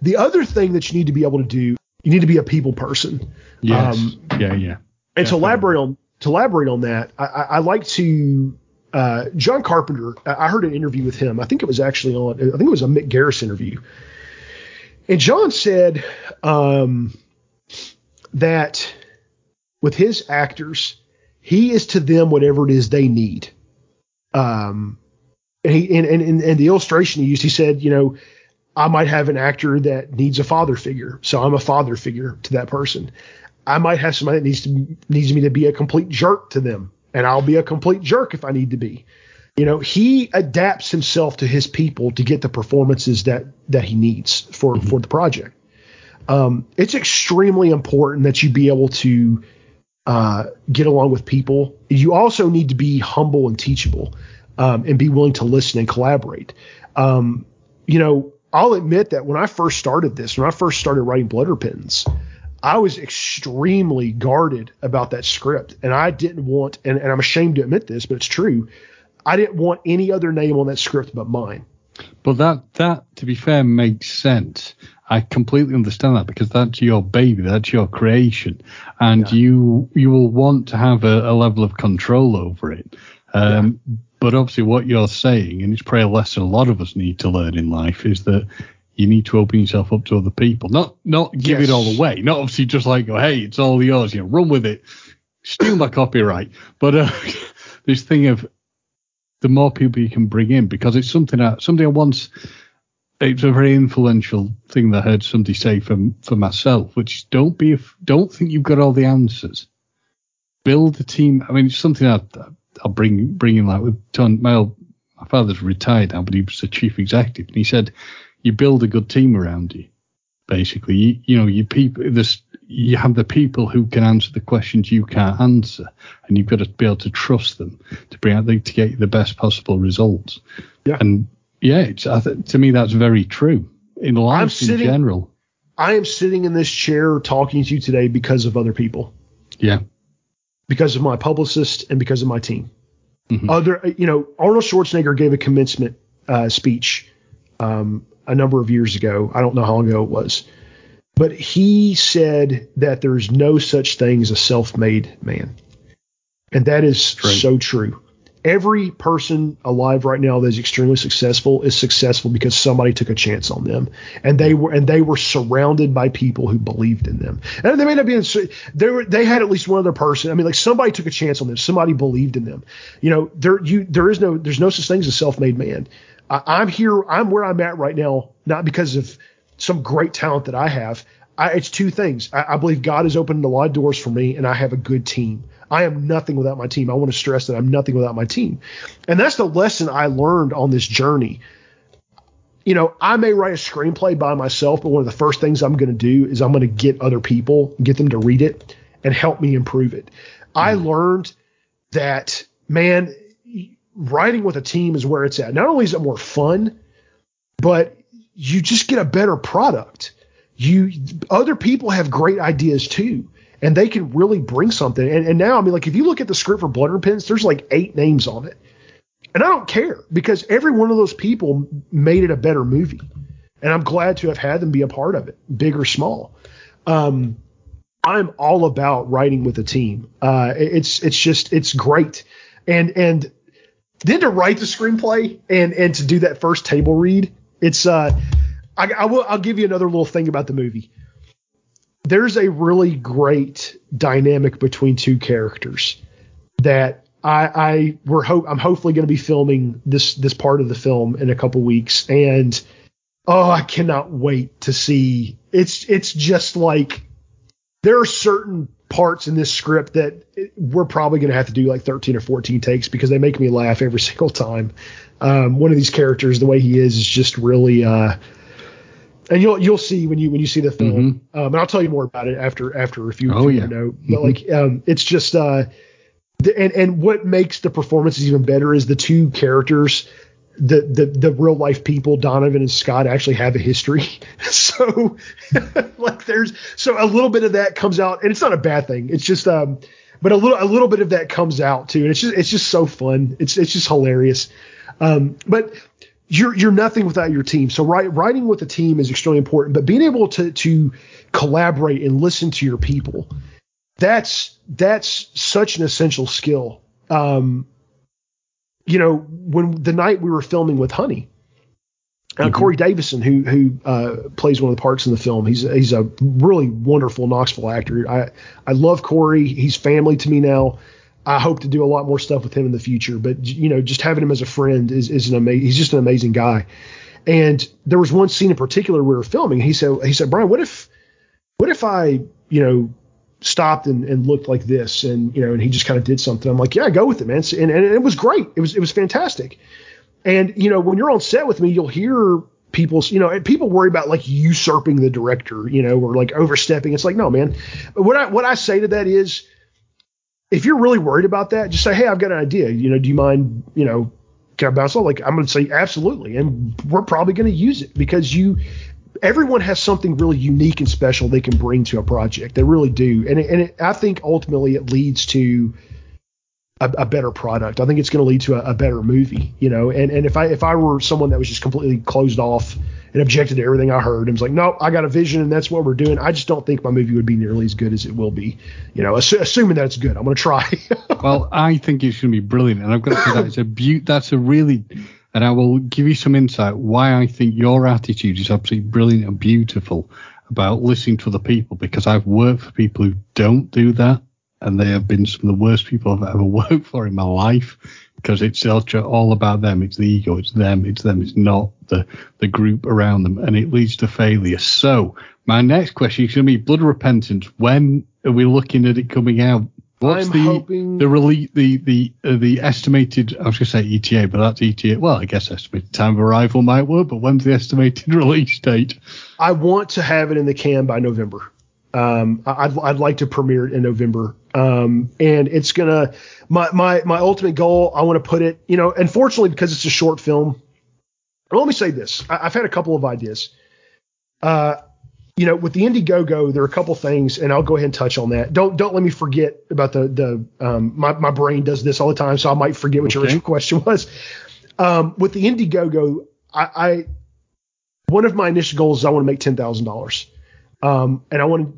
The other thing that you need to be able to do you need to be a people person. Yes. Um, yeah yeah. and to elaborate on to elaborate on that i, I, I like to uh, john carpenter i heard an interview with him. I think it was actually on i think it was a mick garris interview. And john said um, that with his actors he is to them whatever it is they need. Um, and he and, and, and the illustration he used, he said, you know, I might have an actor that needs a father figure, so I'm a father figure to that person. I might have somebody that needs to needs me to be a complete jerk to them, and I'll be a complete jerk if I need to be. You know, he adapts himself to his people to get the performances that that he needs for mm-hmm. for the project. Um, it's extremely important that you be able to uh, get along with people. You also need to be humble and teachable um, and be willing to listen and collaborate. Um, you know, I'll admit that when I first started this, when I first started writing Blood Repentance, I was extremely guarded about that script. And I didn't want, and, and I'm ashamed to admit this, but it's true. I didn't want any other name on that script but mine. But that, that, to be fair, makes sense I completely understand that because that's your baby, that's your creation, and yeah. you you will want to have a, a level of control over it. Um, yeah. But obviously, what you're saying, and it's probably a lesson a lot of us need to learn in life, is that you need to open yourself up to other people, not not give yes. it all away, not obviously just like go, hey, it's all yours, you know, run with it, steal my copyright. But uh, this thing of the more people you can bring in, because it's something that something I once it's a very influential thing that I heard somebody say from for myself, which is don't be don't think you've got all the answers. Build a team. I mean, it's something I, I'll bring bring in like with Ton. My, my father's retired now, but he was the chief executive, and he said you build a good team around you. Basically, you, you know, you people this you have the people who can answer the questions you can't answer, and you've got to be able to trust them to bring out the, to get you the best possible results. Yeah. And yeah, it's, th- to me that's very true in life sitting, in general. I am sitting in this chair talking to you today because of other people. Yeah. Because of my publicist and because of my team. Mm-hmm. Other, you know, Arnold Schwarzenegger gave a commencement uh, speech um, a number of years ago. I don't know how long ago it was, but he said that there's no such thing as a self-made man, and that is true. so true every person alive right now that is extremely successful is successful because somebody took a chance on them. And they were and they were surrounded by people who believed in them. And they may not be in, they were they had at least one other person. I mean like somebody took a chance on them. Somebody believed in them. You know there you there is no there's no such thing as a self-made man. I, i'm here i'm where i'm at right now not because of some great talent that i have. I, it's two things. I, I believe god has opened a lot of doors for me and i have a good team I am nothing without my team. I want to stress that I'm nothing without my team. And that's the lesson I learned on this journey. You know, I may write a screenplay by myself, but one of the first things I'm going to do is I'm going to get other people, get them to read it and help me improve it. Mm-hmm. I learned that, man, writing with a team is where it's at. Not only is it more fun, but you just get a better product. You other people have great ideas too and they can really bring something. And, and now, I mean, like if you look at the script for Blood Repentance, there's like eight names on it, and I don't care because every one of those people made it a better movie, and I'm glad to have had them be a part of it, big or small. Um, I'm all about writing with a team. Uh, it's it's just it's great, and and then to write the screenplay and and to do that first table read, it's uh, I, I will I'll give you another little thing about the movie there's a really great dynamic between two characters that I, I we're hope I'm hopefully going to be filming this this part of the film in a couple weeks, and oh, I cannot wait to see. It's it's just like there are certain parts in this script that we're probably going to have to do like 13 or 14 takes because they make me laugh every single time. Um, one of these characters, the way he is, is just really. Uh, and you'll you'll see when you when you see the film. Mm-hmm. Um, and I'll tell you more about it after after if you, oh, you yeah. know. But mm-hmm. like um, it's just uh, the, and and what makes the performances even better is the two characters. The, the the real life people Donovan and Scott actually have a history, so like there's so a little bit of that comes out, and it's not a bad thing. It's just um, but a little a little bit of that comes out too, and it's just it's just so fun. It's it's just hilarious. Um, but you're you're nothing without your team. So write, writing with a team is extremely important, but being able to to collaborate and listen to your people, that's that's such an essential skill. Um, you know, when the night we were filming with Honey, uh, mm-hmm. Corey Davison, who who uh, plays one of the parts in the film, he's he's a really wonderful Knoxville actor. I I love Corey. He's family to me now. I hope to do a lot more stuff with him in the future. But you know, just having him as a friend is is an amazing. He's just an amazing guy. And there was one scene in particular we were filming. he said he said Brian, what if what if I you know stopped and, and looked like this and you know and he just kind of did something. I'm like, yeah, go with it, man. And, and it was great. It was it was fantastic. And you know, when you're on set with me, you'll hear people's you know people worry about like usurping the director you know or like overstepping it's like no man but what i what i say to that is if you're really worried about that, just say, hey, I've got an idea. You know, do you mind, you know, can I bounce off? Like, I'm going to say absolutely. And we're probably going to use it because you, everyone has something really unique and special they can bring to a project. They really do. And, it, and it, I think ultimately it leads to a, a better product. I think it's going to lead to a, a better movie, you know, and, and if I, if I were someone that was just completely closed off and objected to everything I heard and was like, no, I got a vision and that's what we're doing. I just don't think my movie would be nearly as good as it will be. You know, assu- assuming that it's good, I'm going to try. well, I think it's going to be brilliant, and I've got to say that it's a beaut. That's a really, and I will give you some insight why I think your attitude is absolutely brilliant and beautiful about listening to other people because I've worked for people who don't do that and they have been some of the worst people I've ever worked for in my life because it's all about them. It's the ego. It's them. It's them. It's not the the group around them, and it leads to failure. So my next question is going to be Blood Repentance. When are we looking at it coming out? What's I'm the hoping... the release the the uh, the estimated? I was going to say ETA, but that's ETA. Well, I guess estimated time of arrival might work, but when's the estimated release date? I want to have it in the can by November. Um, I'd, I'd like to premiere it in November. Um, and it's gonna my my my ultimate goal. I want to put it, you know, unfortunately because it's a short film. Let me say this: I, have had a couple of ideas. Uh, you know, with the Indiegogo, there are a couple things, and I'll go ahead and touch on that. Don't don't let me forget about the the um, my my brain does this all the time, so I might forget what okay. your original question was. Um, with the Indiegogo, I, I one of my initial goals is I want to make ten thousand dollars. Um, and I want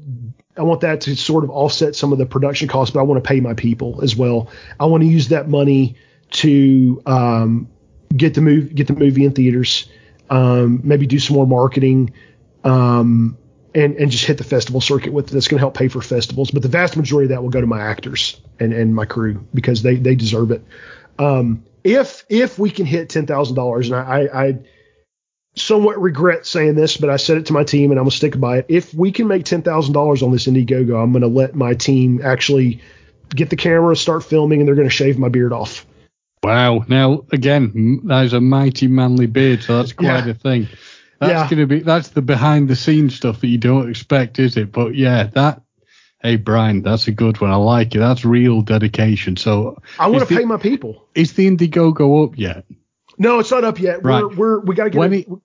I want that to sort of offset some of the production costs, but I want to pay my people as well. I want to use that money to um, get the movie get the movie in theaters, um, maybe do some more marketing, um, and and just hit the festival circuit with it. That's going to help pay for festivals. But the vast majority of that will go to my actors and and my crew because they they deserve it. Um, if if we can hit ten thousand dollars, and I, I somewhat regret saying this, but I said it to my team and I'm gonna stick by it. If we can make ten thousand dollars on this Indiegogo, I'm gonna let my team actually get the camera, start filming, and they're going to shave my beard off. Wow. Now, again, that is a mighty manly beard, so that's quite yeah. a thing. That's yeah. going to be that's the behind the scenes stuff that you don't expect, is it? But yeah, that. Hey Brian, that's a good one. I like it. That's real dedication. So I want to pay my people. Is the Indiegogo up yet? No, it's not up yet. Right. We're, we're we got to get when it, it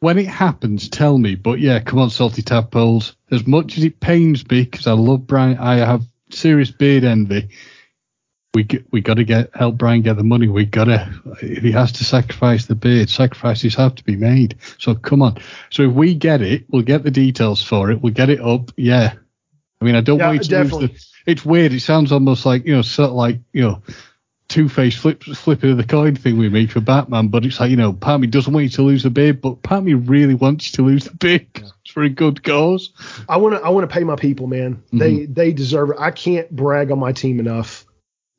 when it happens, tell me. But yeah, come on, salty tadpoles. As much as it pains me, because I love Brian, I have serious beard envy. We we got to get help Brian get the money. We got to if he has to sacrifice the beard, sacrifices have to be made. So come on. So if we get it, we'll get the details for it. We'll get it up. Yeah. I mean, I don't yeah, want you to definitely. lose the. It's weird. It sounds almost like you know, sort of like you know, Two Face flip flipping of the coin thing with me for Batman, but it's like you know, part of me doesn't want you to lose the beard, but part of me really wants you to lose the beard. Yeah. It's for a good cause. I want to I want to pay my people, man. Mm-hmm. They they deserve it. I can't brag on my team enough.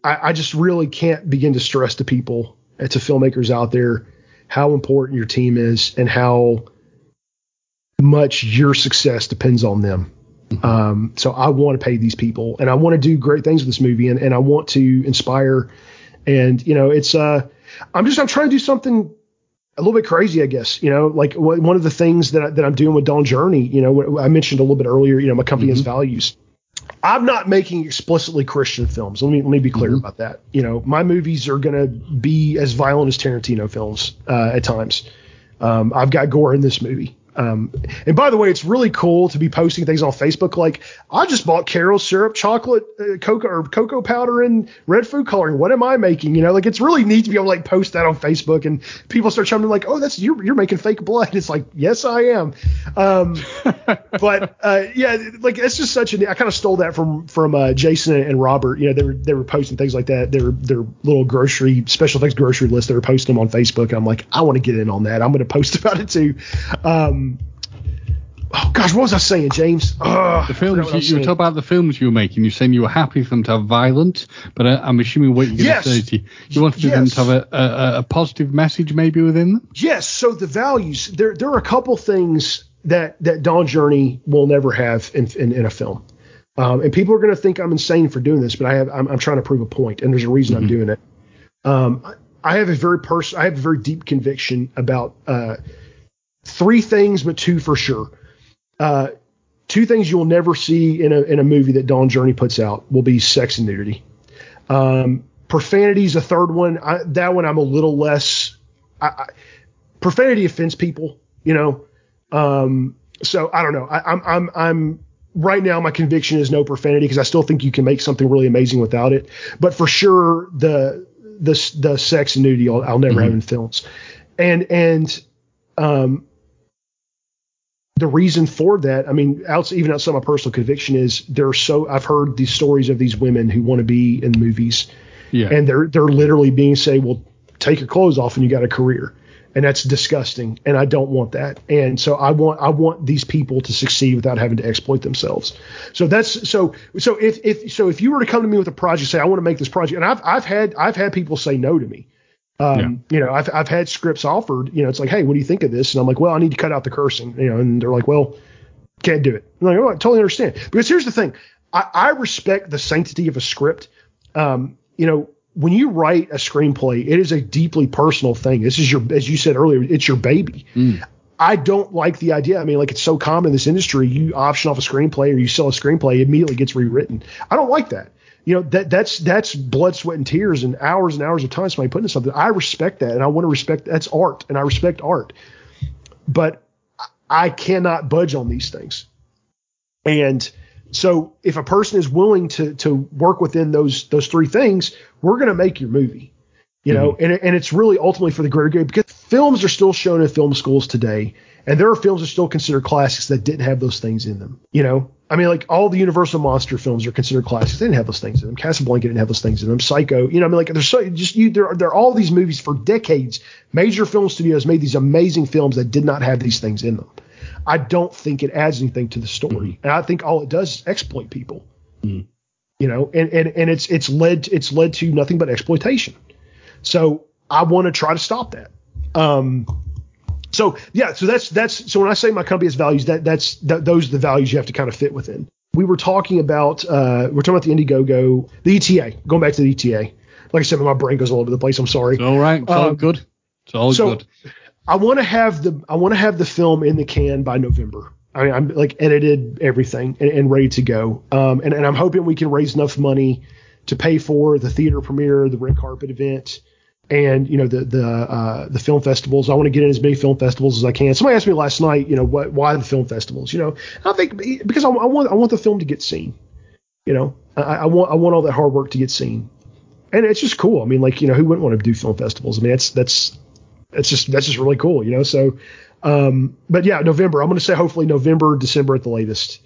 I, I just really can't begin to stress to people, uh, to filmmakers out there, how important your team is and how much your success depends on them. Mm-hmm. Um, so I want to pay these people and I want to do great things with this movie and, and I want to inspire and, you know, it's, uh, I'm just, I'm trying to do something a little bit crazy, I guess, you know, like one of the things that, I, that I'm doing with Dawn Journey, you know, I mentioned a little bit earlier, you know, my company mm-hmm. has values. I'm not making explicitly Christian films. Let me let me be clear mm-hmm. about that. You know, my movies are going to be as violent as Tarantino films uh, at times. Um, I've got gore in this movie. Um, and by the way, it's really cool to be posting things on Facebook like I just bought Karo syrup, chocolate, uh, cocoa or cocoa powder, and red food coloring. What am I making? You know, like it's really neat to be able to like post that on Facebook and people start chiming like, oh, that's you're you're making fake blood. It's like, yes, I am. Um, but uh, yeah, like it's just such a. I kind of stole that from from uh, Jason and Robert. You know, they were they were posting things like that. Their their little grocery special things grocery list. They were posting them on Facebook. I'm like, I want to get in on that. I'm going to post about it too. Um, oh gosh, what was I saying, James? the films you, you were talking about the films you were making. You're saying you were happy for them to have violence, but uh, I'm assuming what you're going to yes. say, you wanted yes. them to have a, a, a, positive message maybe within them. Yes. So the values there there are a couple things that that Dawn Journey will never have in in, in a film. Um, and people are going to think I'm insane for doing this, but I have I'm, I'm trying to prove a point, and there's a reason mm-hmm. I'm doing it. Um, I have a very person I have a very deep conviction about uh, three things, but two for sure. Uh, two things you will never see in a in a movie that Dawn Journey puts out will be sex and nudity. Um, profanity is a third one. I, that one I'm a little less. I, I, profanity offends people, you know. Um, so I don't know. I, I'm I'm I'm right now my conviction is no profanity because I still think you can make something really amazing without it. But for sure the the the sex and nudity I'll, I'll never mm-hmm. have in films. And and um, the reason for that, I mean, out, even outside my personal conviction, is they're so. I've heard these stories of these women who want to be in movies, yeah. and they're they're literally being say, "Well, take your clothes off and you got a career," and that's disgusting, and I don't want that. And so I want I want these people to succeed without having to exploit themselves. So that's so so if if so if you were to come to me with a project, say I want to make this project, and I've I've had I've had people say no to me um, yeah. You know, I've, I've had scripts offered, you know, it's like, hey, what do you think of this? And I'm like, well, I need to cut out the cursing, you know, and they're like, well, can't do it. I'm like, oh, I totally understand. Because here's the thing I, I respect the sanctity of a script. Um, you know, when you write a screenplay, it is a deeply personal thing. This is your, as you said earlier, it's your baby. Mm. I don't like the idea. I mean, like it's so common in this industry. You option off a screenplay or you sell a screenplay, it immediately gets rewritten. I don't like that you know that that's that's blood, sweat, and tears, and hours and hours of time somebody putting into something. I respect that, and I want to respect that's art, and I respect art, but I cannot budge on these things. And so, if a person is willing to to work within those those three things, we're going to make your movie. You know, mm-hmm. and and it's really ultimately for the greater good because films are still shown in film schools today, and there are films that are still considered classics that didn't have those things in them. You know, I mean, like all the Universal monster films are considered classics. They didn't have those things in them. Casablanca didn't have those things in them. Psycho, you know, I mean, like there's so just you there are, there are all these movies for decades. Major film studios made these amazing films that did not have these things in them. I don't think it adds anything to the story, mm-hmm. and I think all it does is exploit people. Mm-hmm. You know, and and and it's it's led it's led to nothing but exploitation. So I want to try to stop that. Um, so yeah, so that's that's so when I say my company has values, that that's that, those are the values you have to kind of fit within. we were talking about uh, we're talking about the Indiegogo, the ETA. Going back to the ETA. Like I said, my brain goes all over the place. I'm sorry. It's all right. It's um, all good. It's all so good. I want to have the I want to have the film in the can by November. I mean, I'm like edited everything and, and ready to go. Um, and, and I'm hoping we can raise enough money to pay for the theater premiere, the red carpet event, and you know the the uh, the film festivals. I want to get in as many film festivals as I can. Somebody asked me last night, you know, what, why the film festivals? You know, I think because I, I, want I want the film to get seen. You know, I, I, want I want all that hard work to get seen, and it's just cool. I mean, like you know, who wouldn't want to do film festivals? I mean, that's that's that's just that's just really cool. You know, so. Um, but yeah, November. I'm going to say hopefully November, December at the latest.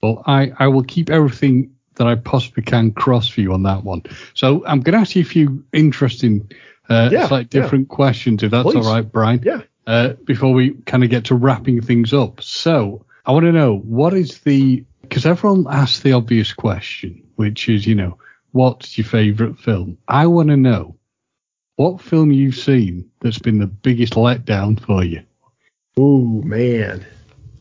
Well, I, I will keep everything that I possibly can cross for you on that one. So I'm going to ask you a few interesting, uh, yeah, slightly different yeah. questions, if that's Please. all right, Brian. Yeah. Uh, before we kind of get to wrapping things up. So I want to know what is the, because everyone asks the obvious question, which is, you know, what's your favorite film? I want to know what film you've seen that's been the biggest letdown for you. Oh, man.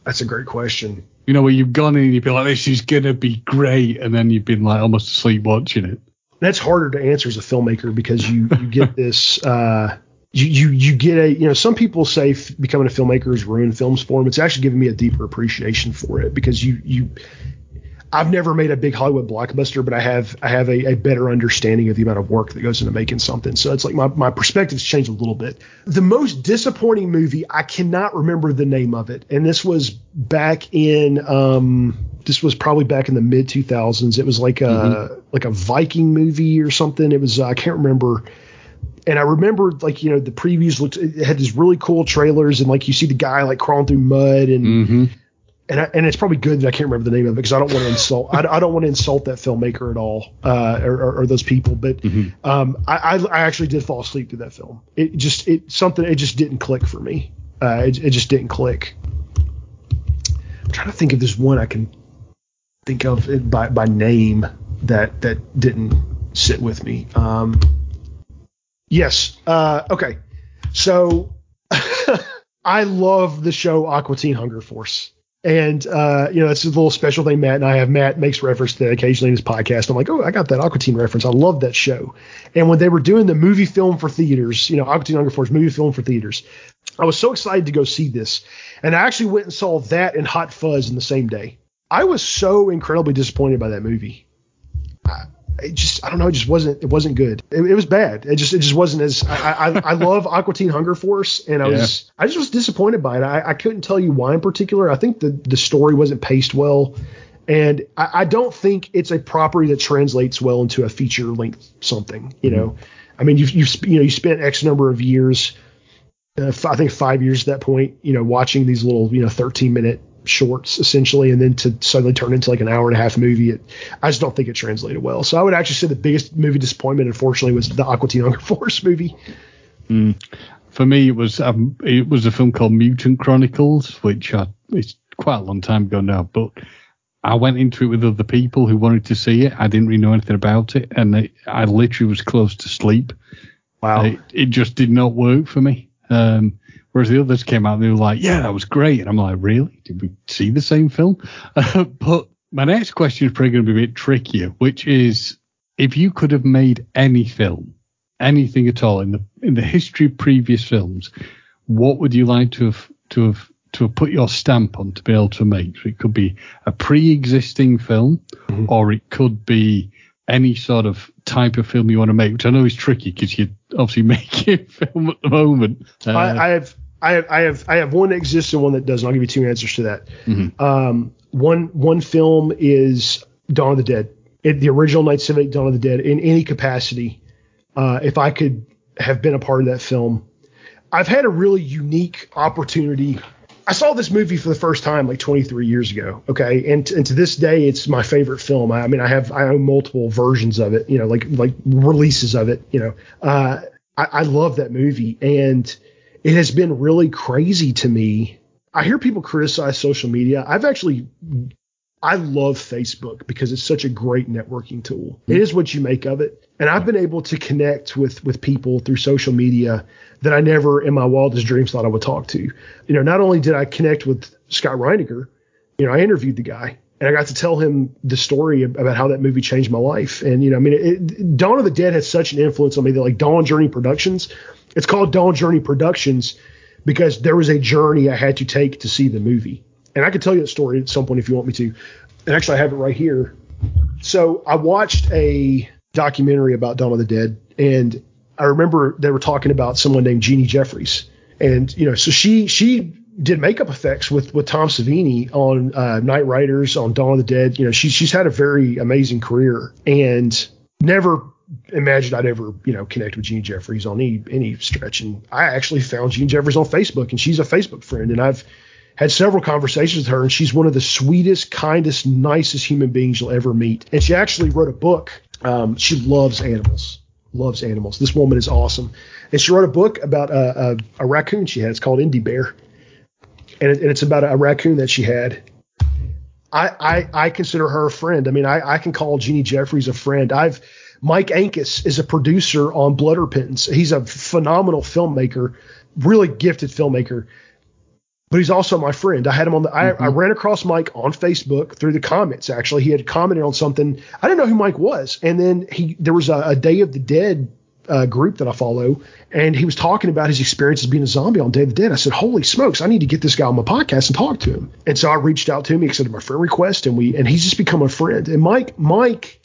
That's a great question you know, where you've gone in and you'd be like, this is going to be great. And then you've been like almost asleep watching it. That's harder to answer as a filmmaker because you, you get this, uh, you, you, you get a, you know, some people say f- becoming a filmmaker is ruined films for them. It's actually given me a deeper appreciation for it because you, you, I've never made a big Hollywood blockbuster, but I have I have a, a, better understanding of the amount of work that goes into making something. So it's like my, my perspective's changed a little bit. The most disappointing movie, I cannot remember the name of it. And this was back in um this was probably back in the mid 2000s. It was like a mm-hmm. like a Viking movie or something. It was uh, I can't remember and I remember like you know the previews looked it had these really cool trailers and like you see the guy like crawling through mud and mm-hmm and I, and it's probably good that I can't remember the name of it because I don't want to insult I, I, don't want to insult that filmmaker at all uh, or, or, or, those people. But mm-hmm. um, I, I actually did fall asleep through that film. It just it something it just didn't click for me. Uh, it, it just didn't click. I'm trying to think if there's one I can think of it by by name that that didn't sit with me. Um, yes. Uh, okay. So I love the show Aqua Teen Hunger Force. And uh, you know, that's a little special thing Matt and I have. Matt makes reference to occasionally in his podcast. I'm like, oh, I got that Aqua Teen reference. I love that show. And when they were doing the movie film for theaters, you know, Aqua Teen Hunger Force movie film for theaters, I was so excited to go see this. And I actually went and saw that and Hot Fuzz in the same day. I was so incredibly disappointed by that movie. I, it just I don't know, it just wasn't it wasn't good. It, it was bad. It just it just wasn't as I I, I love Aqua Teen Hunger Force and I was. I just was disappointed by it. I, I couldn't tell you why in particular. I think the the story wasn't paced well. And I, I don't think it's a property that translates well into a feature length something. You know, mm-hmm. I mean, you've, you've you know you spent X number of years, uh, I think five years at that point, you know, watching these little you know 13 minute shorts essentially, and then to suddenly turn into like an hour and a half movie. It, I just don't think it translated well. So I would actually say the biggest movie disappointment, unfortunately, was the Aqua Teen Hunger Force movie. Mm. For me, it was um, it was a film called Mutant Chronicles, which I, it's quite a long time ago now, but I went into it with other people who wanted to see it. I didn't really know anything about it, and it, I literally was close to sleep. Wow! It, it, just did not work for me. Um, Whereas the others came out and they were like, yeah, that was great. And I'm like, really? Did we see the same film? but my next question is probably going to be a bit trickier, which is if you could have made any film, anything at all in the in the history of previous films, what would you like to have to have to have put your stamp on to be able to make? So it could be a pre-existing film, mm-hmm. or it could be any sort of type of film you want to make, which I know is tricky because you're obviously making film at the moment. Uh, I, I, have I have I have I have one that exists and one that doesn't. I'll give you two answers to that. Mm-hmm. Um, one one film is Dawn of the Dead. It, the original Night Civic Dawn of the Dead in any capacity. Uh, if I could have been a part of that film, I've had a really unique opportunity. I saw this movie for the first time like 23 years ago. Okay, and and to this day, it's my favorite film. I, I mean, I have I own multiple versions of it. You know, like like releases of it. You know, uh, I, I love that movie and it has been really crazy to me. I hear people criticize social media. I've actually I love Facebook because it's such a great networking tool. It is what you make of it. And I've been able to connect with with people through social media that I never in my wildest dreams thought I would talk to. You know, not only did I connect with Scott Reiniger, you know, I interviewed the guy and I got to tell him the story about how that movie changed my life. And you know, I mean, it, Dawn of the Dead has such an influence on me that like Dawn Journey Productions, it's called Dawn Journey Productions because there was a journey I had to take to see the movie. And I could tell you that story at some point if you want me to. And actually, I have it right here. So I watched a documentary about Dawn of the Dead, and I remember they were talking about someone named Jeannie Jeffries, and you know, so she she did makeup effects with with Tom Savini on uh, Knightriders, on Dawn of the Dead. You know, she's she's had a very amazing career, and never imagined I'd ever you know connect with Jeannie Jeffries on any any stretch. And I actually found Jeannie Jeffries on Facebook, and she's a Facebook friend, and I've had several conversations with her, and she's one of the sweetest, kindest, nicest human beings you'll ever meet. And she actually wrote a book. Um, she loves animals, loves animals. This woman is awesome, and she wrote a book about a, a, a raccoon she had. It's called Indie Bear, and, it, and it's about a, a, raccoon that she had. I, I I consider her a friend. I mean, I, I can call Jeannie Jeffries a friend. I've Mike Ankus is a producer on Blood Repentance. He's a phenomenal filmmaker, really gifted filmmaker but he's also my friend. I had him on the. Mm-hmm. I, I, ran across Mike on Facebook through the comments. Actually, he had commented on something. I didn't know who Mike was, and then he there was a, a Day of the Dead uh, group that I follow, and he was talking about his experiences being a zombie on Day of the Dead. I said, "Holy smokes, I need to get this guy on my podcast and talk to him." And so I reached out to him. He accepted my friend request, and we and he's just become a friend. And Mike, Mike,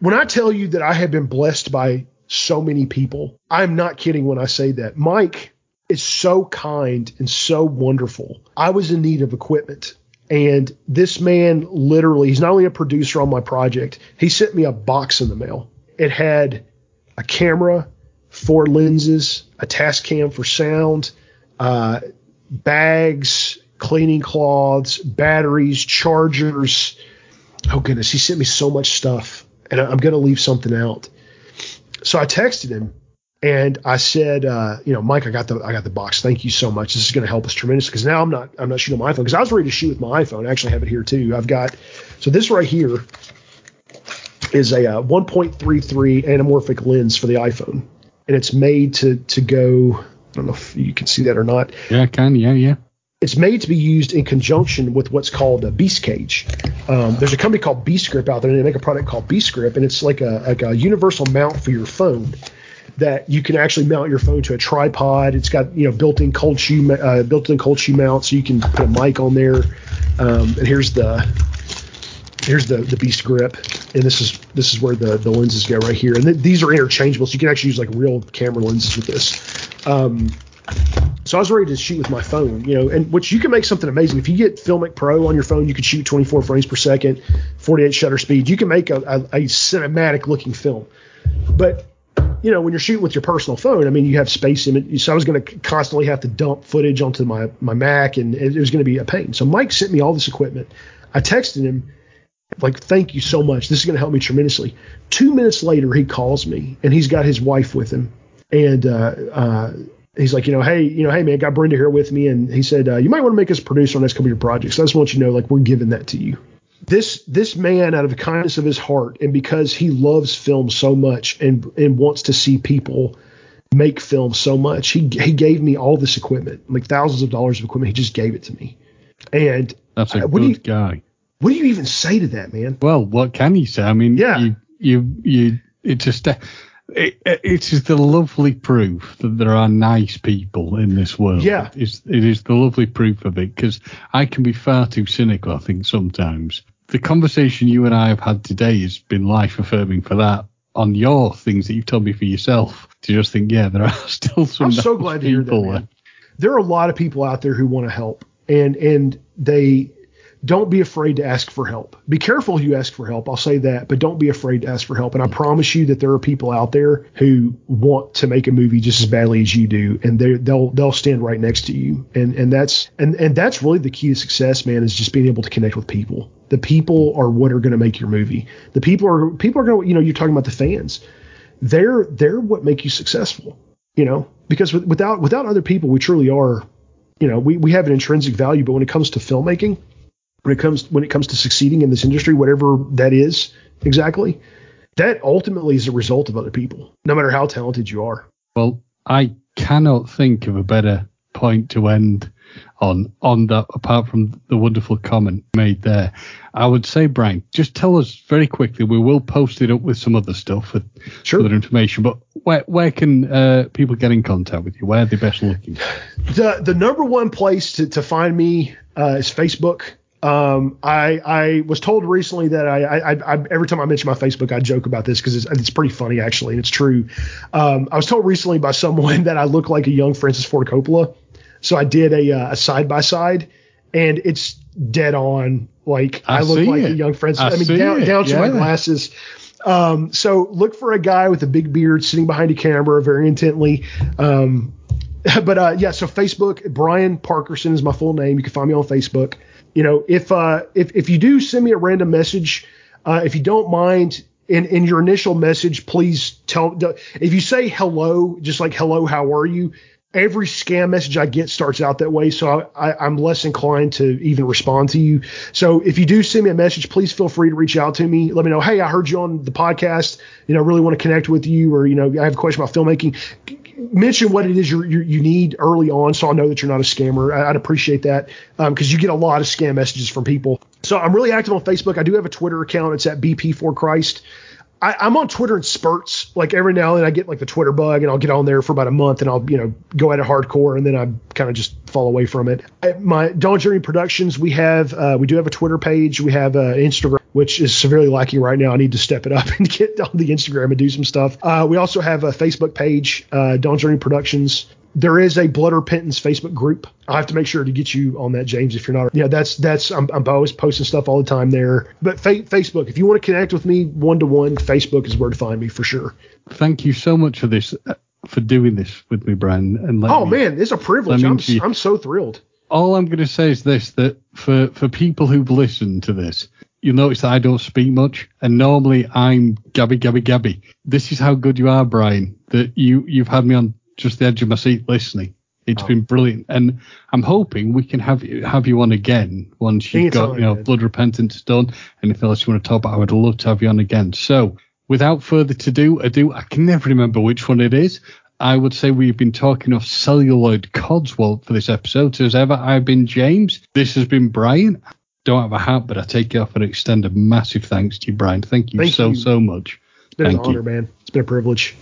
when I tell you that I have been blessed by so many people, I'm not kidding when I say that. Mike is so kind and so wonderful. I was in need of equipment. And this man literally, he's not only a producer on my project, he sent me a box in the mail. It had a camera, four lenses, a Tascam for sound, uh, bags, cleaning cloths, batteries, chargers. Oh goodness, he sent me so much stuff, and I'm going to leave something out. So I texted him and I said, uh, you know, Mike, I got the I got the box. Thank you so much. This is going to help us tremendously because now I'm not I'm not shooting on my iPhone because I was ready to shoot with my iPhone. I actually have it here too. I've got so this right here is a uh, 1.33 anamorphic lens for the iPhone, and it's made to to go. I don't know if you can see that or not. Yeah, I can. Yeah, yeah. It's made to be used in conjunction with what's called a Beast Cage. Um, there's a company called Beast Grip out there, and they make a product called Beast Grip, and it's like a like a universal mount for your phone that you can actually mount your phone to a tripod. It's got you know built-in cold shoe uh, built-in cold shoe mount, so you can put a mic on there. Um, and here's the here's the the beast grip, and this is this is where the the lenses go right here. And th- these are interchangeable, so you can actually use like real camera lenses with this. Um, so I was ready to shoot with my phone, you know, and which you can make something amazing. If you get Filmic Pro on your phone, you can shoot 24 frames per second, 48 shutter speed. You can make a, a, a cinematic looking film. But you know, when you're shooting with your personal phone, I mean, you have space in it. So I was going to constantly have to dump footage onto my, my Mac and it, was going to be a pain. So Mike sent me all this equipment. I texted him, like, thank you so much. This is going to help me tremendously. Two minutes later, he calls me and he's got his wife with him. And, uh, uh, he's like, you know, hey, you know, hey man, got Brenda here with me, and he said, uh, you might want to make us a producer on this couple of your projects. So I just want you to know, like, we're giving that to you this this man out of the kindness of his heart and because he loves film so much and and wants to see people make film so much he he gave me all this equipment like thousands of dollars of equipment. He just gave it to me. And that's a uh, good you, guy. what do you even say to that man? Well what can you say? I mean yeah. you you, you it just it, it is the lovely proof that there are nice people in this world. Yeah, it is, it is the lovely proof of it because I can be far too cynical. I think sometimes, the conversation you and I have had today has been life affirming for that on your things that you've told me for yourself to just think, yeah, there are still some. I'm so glad to hear that. Man. There are a lot of people out there who want to help, and and they don't be afraid to ask for help. Be careful who you ask for help. I'll say that, but don't be afraid to ask for help. And I promise you that there are people out there who want to make a movie just as badly as you do, and they they'll they'll stand right next to you. And and that's and and that's really the key to success, man, is just being able to connect with people. The people are what are going to make your movie. The people are people are going to you know you're talking about the fans. They're they're what make you successful. You know because without without other people, we truly are. You know, we, we have an intrinsic value, but when it comes to filmmaking, when it comes when it comes to succeeding in this industry, whatever that is exactly, that ultimately is a result of other people, no matter how talented you are. Well, I cannot think of a better point to end on on that apart from the wonderful comment made there. I would say brian just tell us very quickly we will post it up with some other stuff for sure. other information but where where can uh, people get in contact with you? Where are they best looking? The the number one place to, to find me uh, is facebook. Um, I I was told recently that I, I, I, every time I mention my Facebook, I joke about this because it's, it's pretty funny actually, and it's true. Um, I was told recently by someone that I look like a young Francis Ford Coppola, so I did a uh, a side by side, and it's dead on. Like I, I look like it. a young Francis. I, I mean, down, down to yeah. my glasses. Um, so look for a guy with a big beard sitting behind a camera very intently. Um, but uh, yeah, so Facebook, Brian Parkerson is my full name. You can find me on Facebook you know, if uh, if if you do send me a random message, uh, if you don't mind, in in your initial message, please tell. If you say hello, just like hello, how are you? Every scam message I get starts out that way, so I, am less inclined to even respond to you. So if you do send me a message, please feel free to reach out to me. Let me know, hey, I heard you on the podcast. You know, really want to connect with you, or you know, I have a question about filmmaking mention what it is you you need early on, so I know that you're not a scammer. I, would appreciate that because um, you get a lot of scam messages from people. So I'm really active on Facebook. I do have a Twitter account. It's at BP for Christ. I, am on Twitter in spurts. Like every now and then I get like the Twitter bug and I'll get on there for about a month and I'll, you know, go at it hardcore and then I kind of just fall away from it. At my Dawn Journey Productions, we have, uh, we do have a Twitter page. We have uh, Instagram, which is severely lacking right now. I need to step it up and get on the Instagram and do some stuff. Uh, we also have a Facebook page, uh, Dawn Journey Productions there is a blood repentance Facebook group. I'll have to make sure to get you on that, James, if you're not. Yeah, that's that's I'm, I'm always posting stuff all the time there. But fa- Facebook, if you want to connect with me one to one, Facebook is where to find me for sure. Thank you so much for this, uh, for doing this with me, Brian. And oh me, man, it's a privilege. I'm I'm so thrilled. All I'm going to say is this: that for for people who've listened to this, you'll notice that I don't speak much, and normally I'm gabby, gabby, gabby. This is how good you are, Brian. That you you've had me on just the edge of my seat listening. It's oh. been brilliant, and I'm hoping we can have you have you on again once you've got you know blood repentance done. Anything else you want to talk about? I would love to have you on again. So, without further to do, ado, I can never remember which one it is. I would say we've been talking of celluloid codswallop for this episode. So as ever, I've been James. This has been Brian. Don't have a hat, but I take it off and extend a massive thanks to you, Brian. Thank you Thank so you. so much. It's been Thank an honor, you. man. It's been a privilege.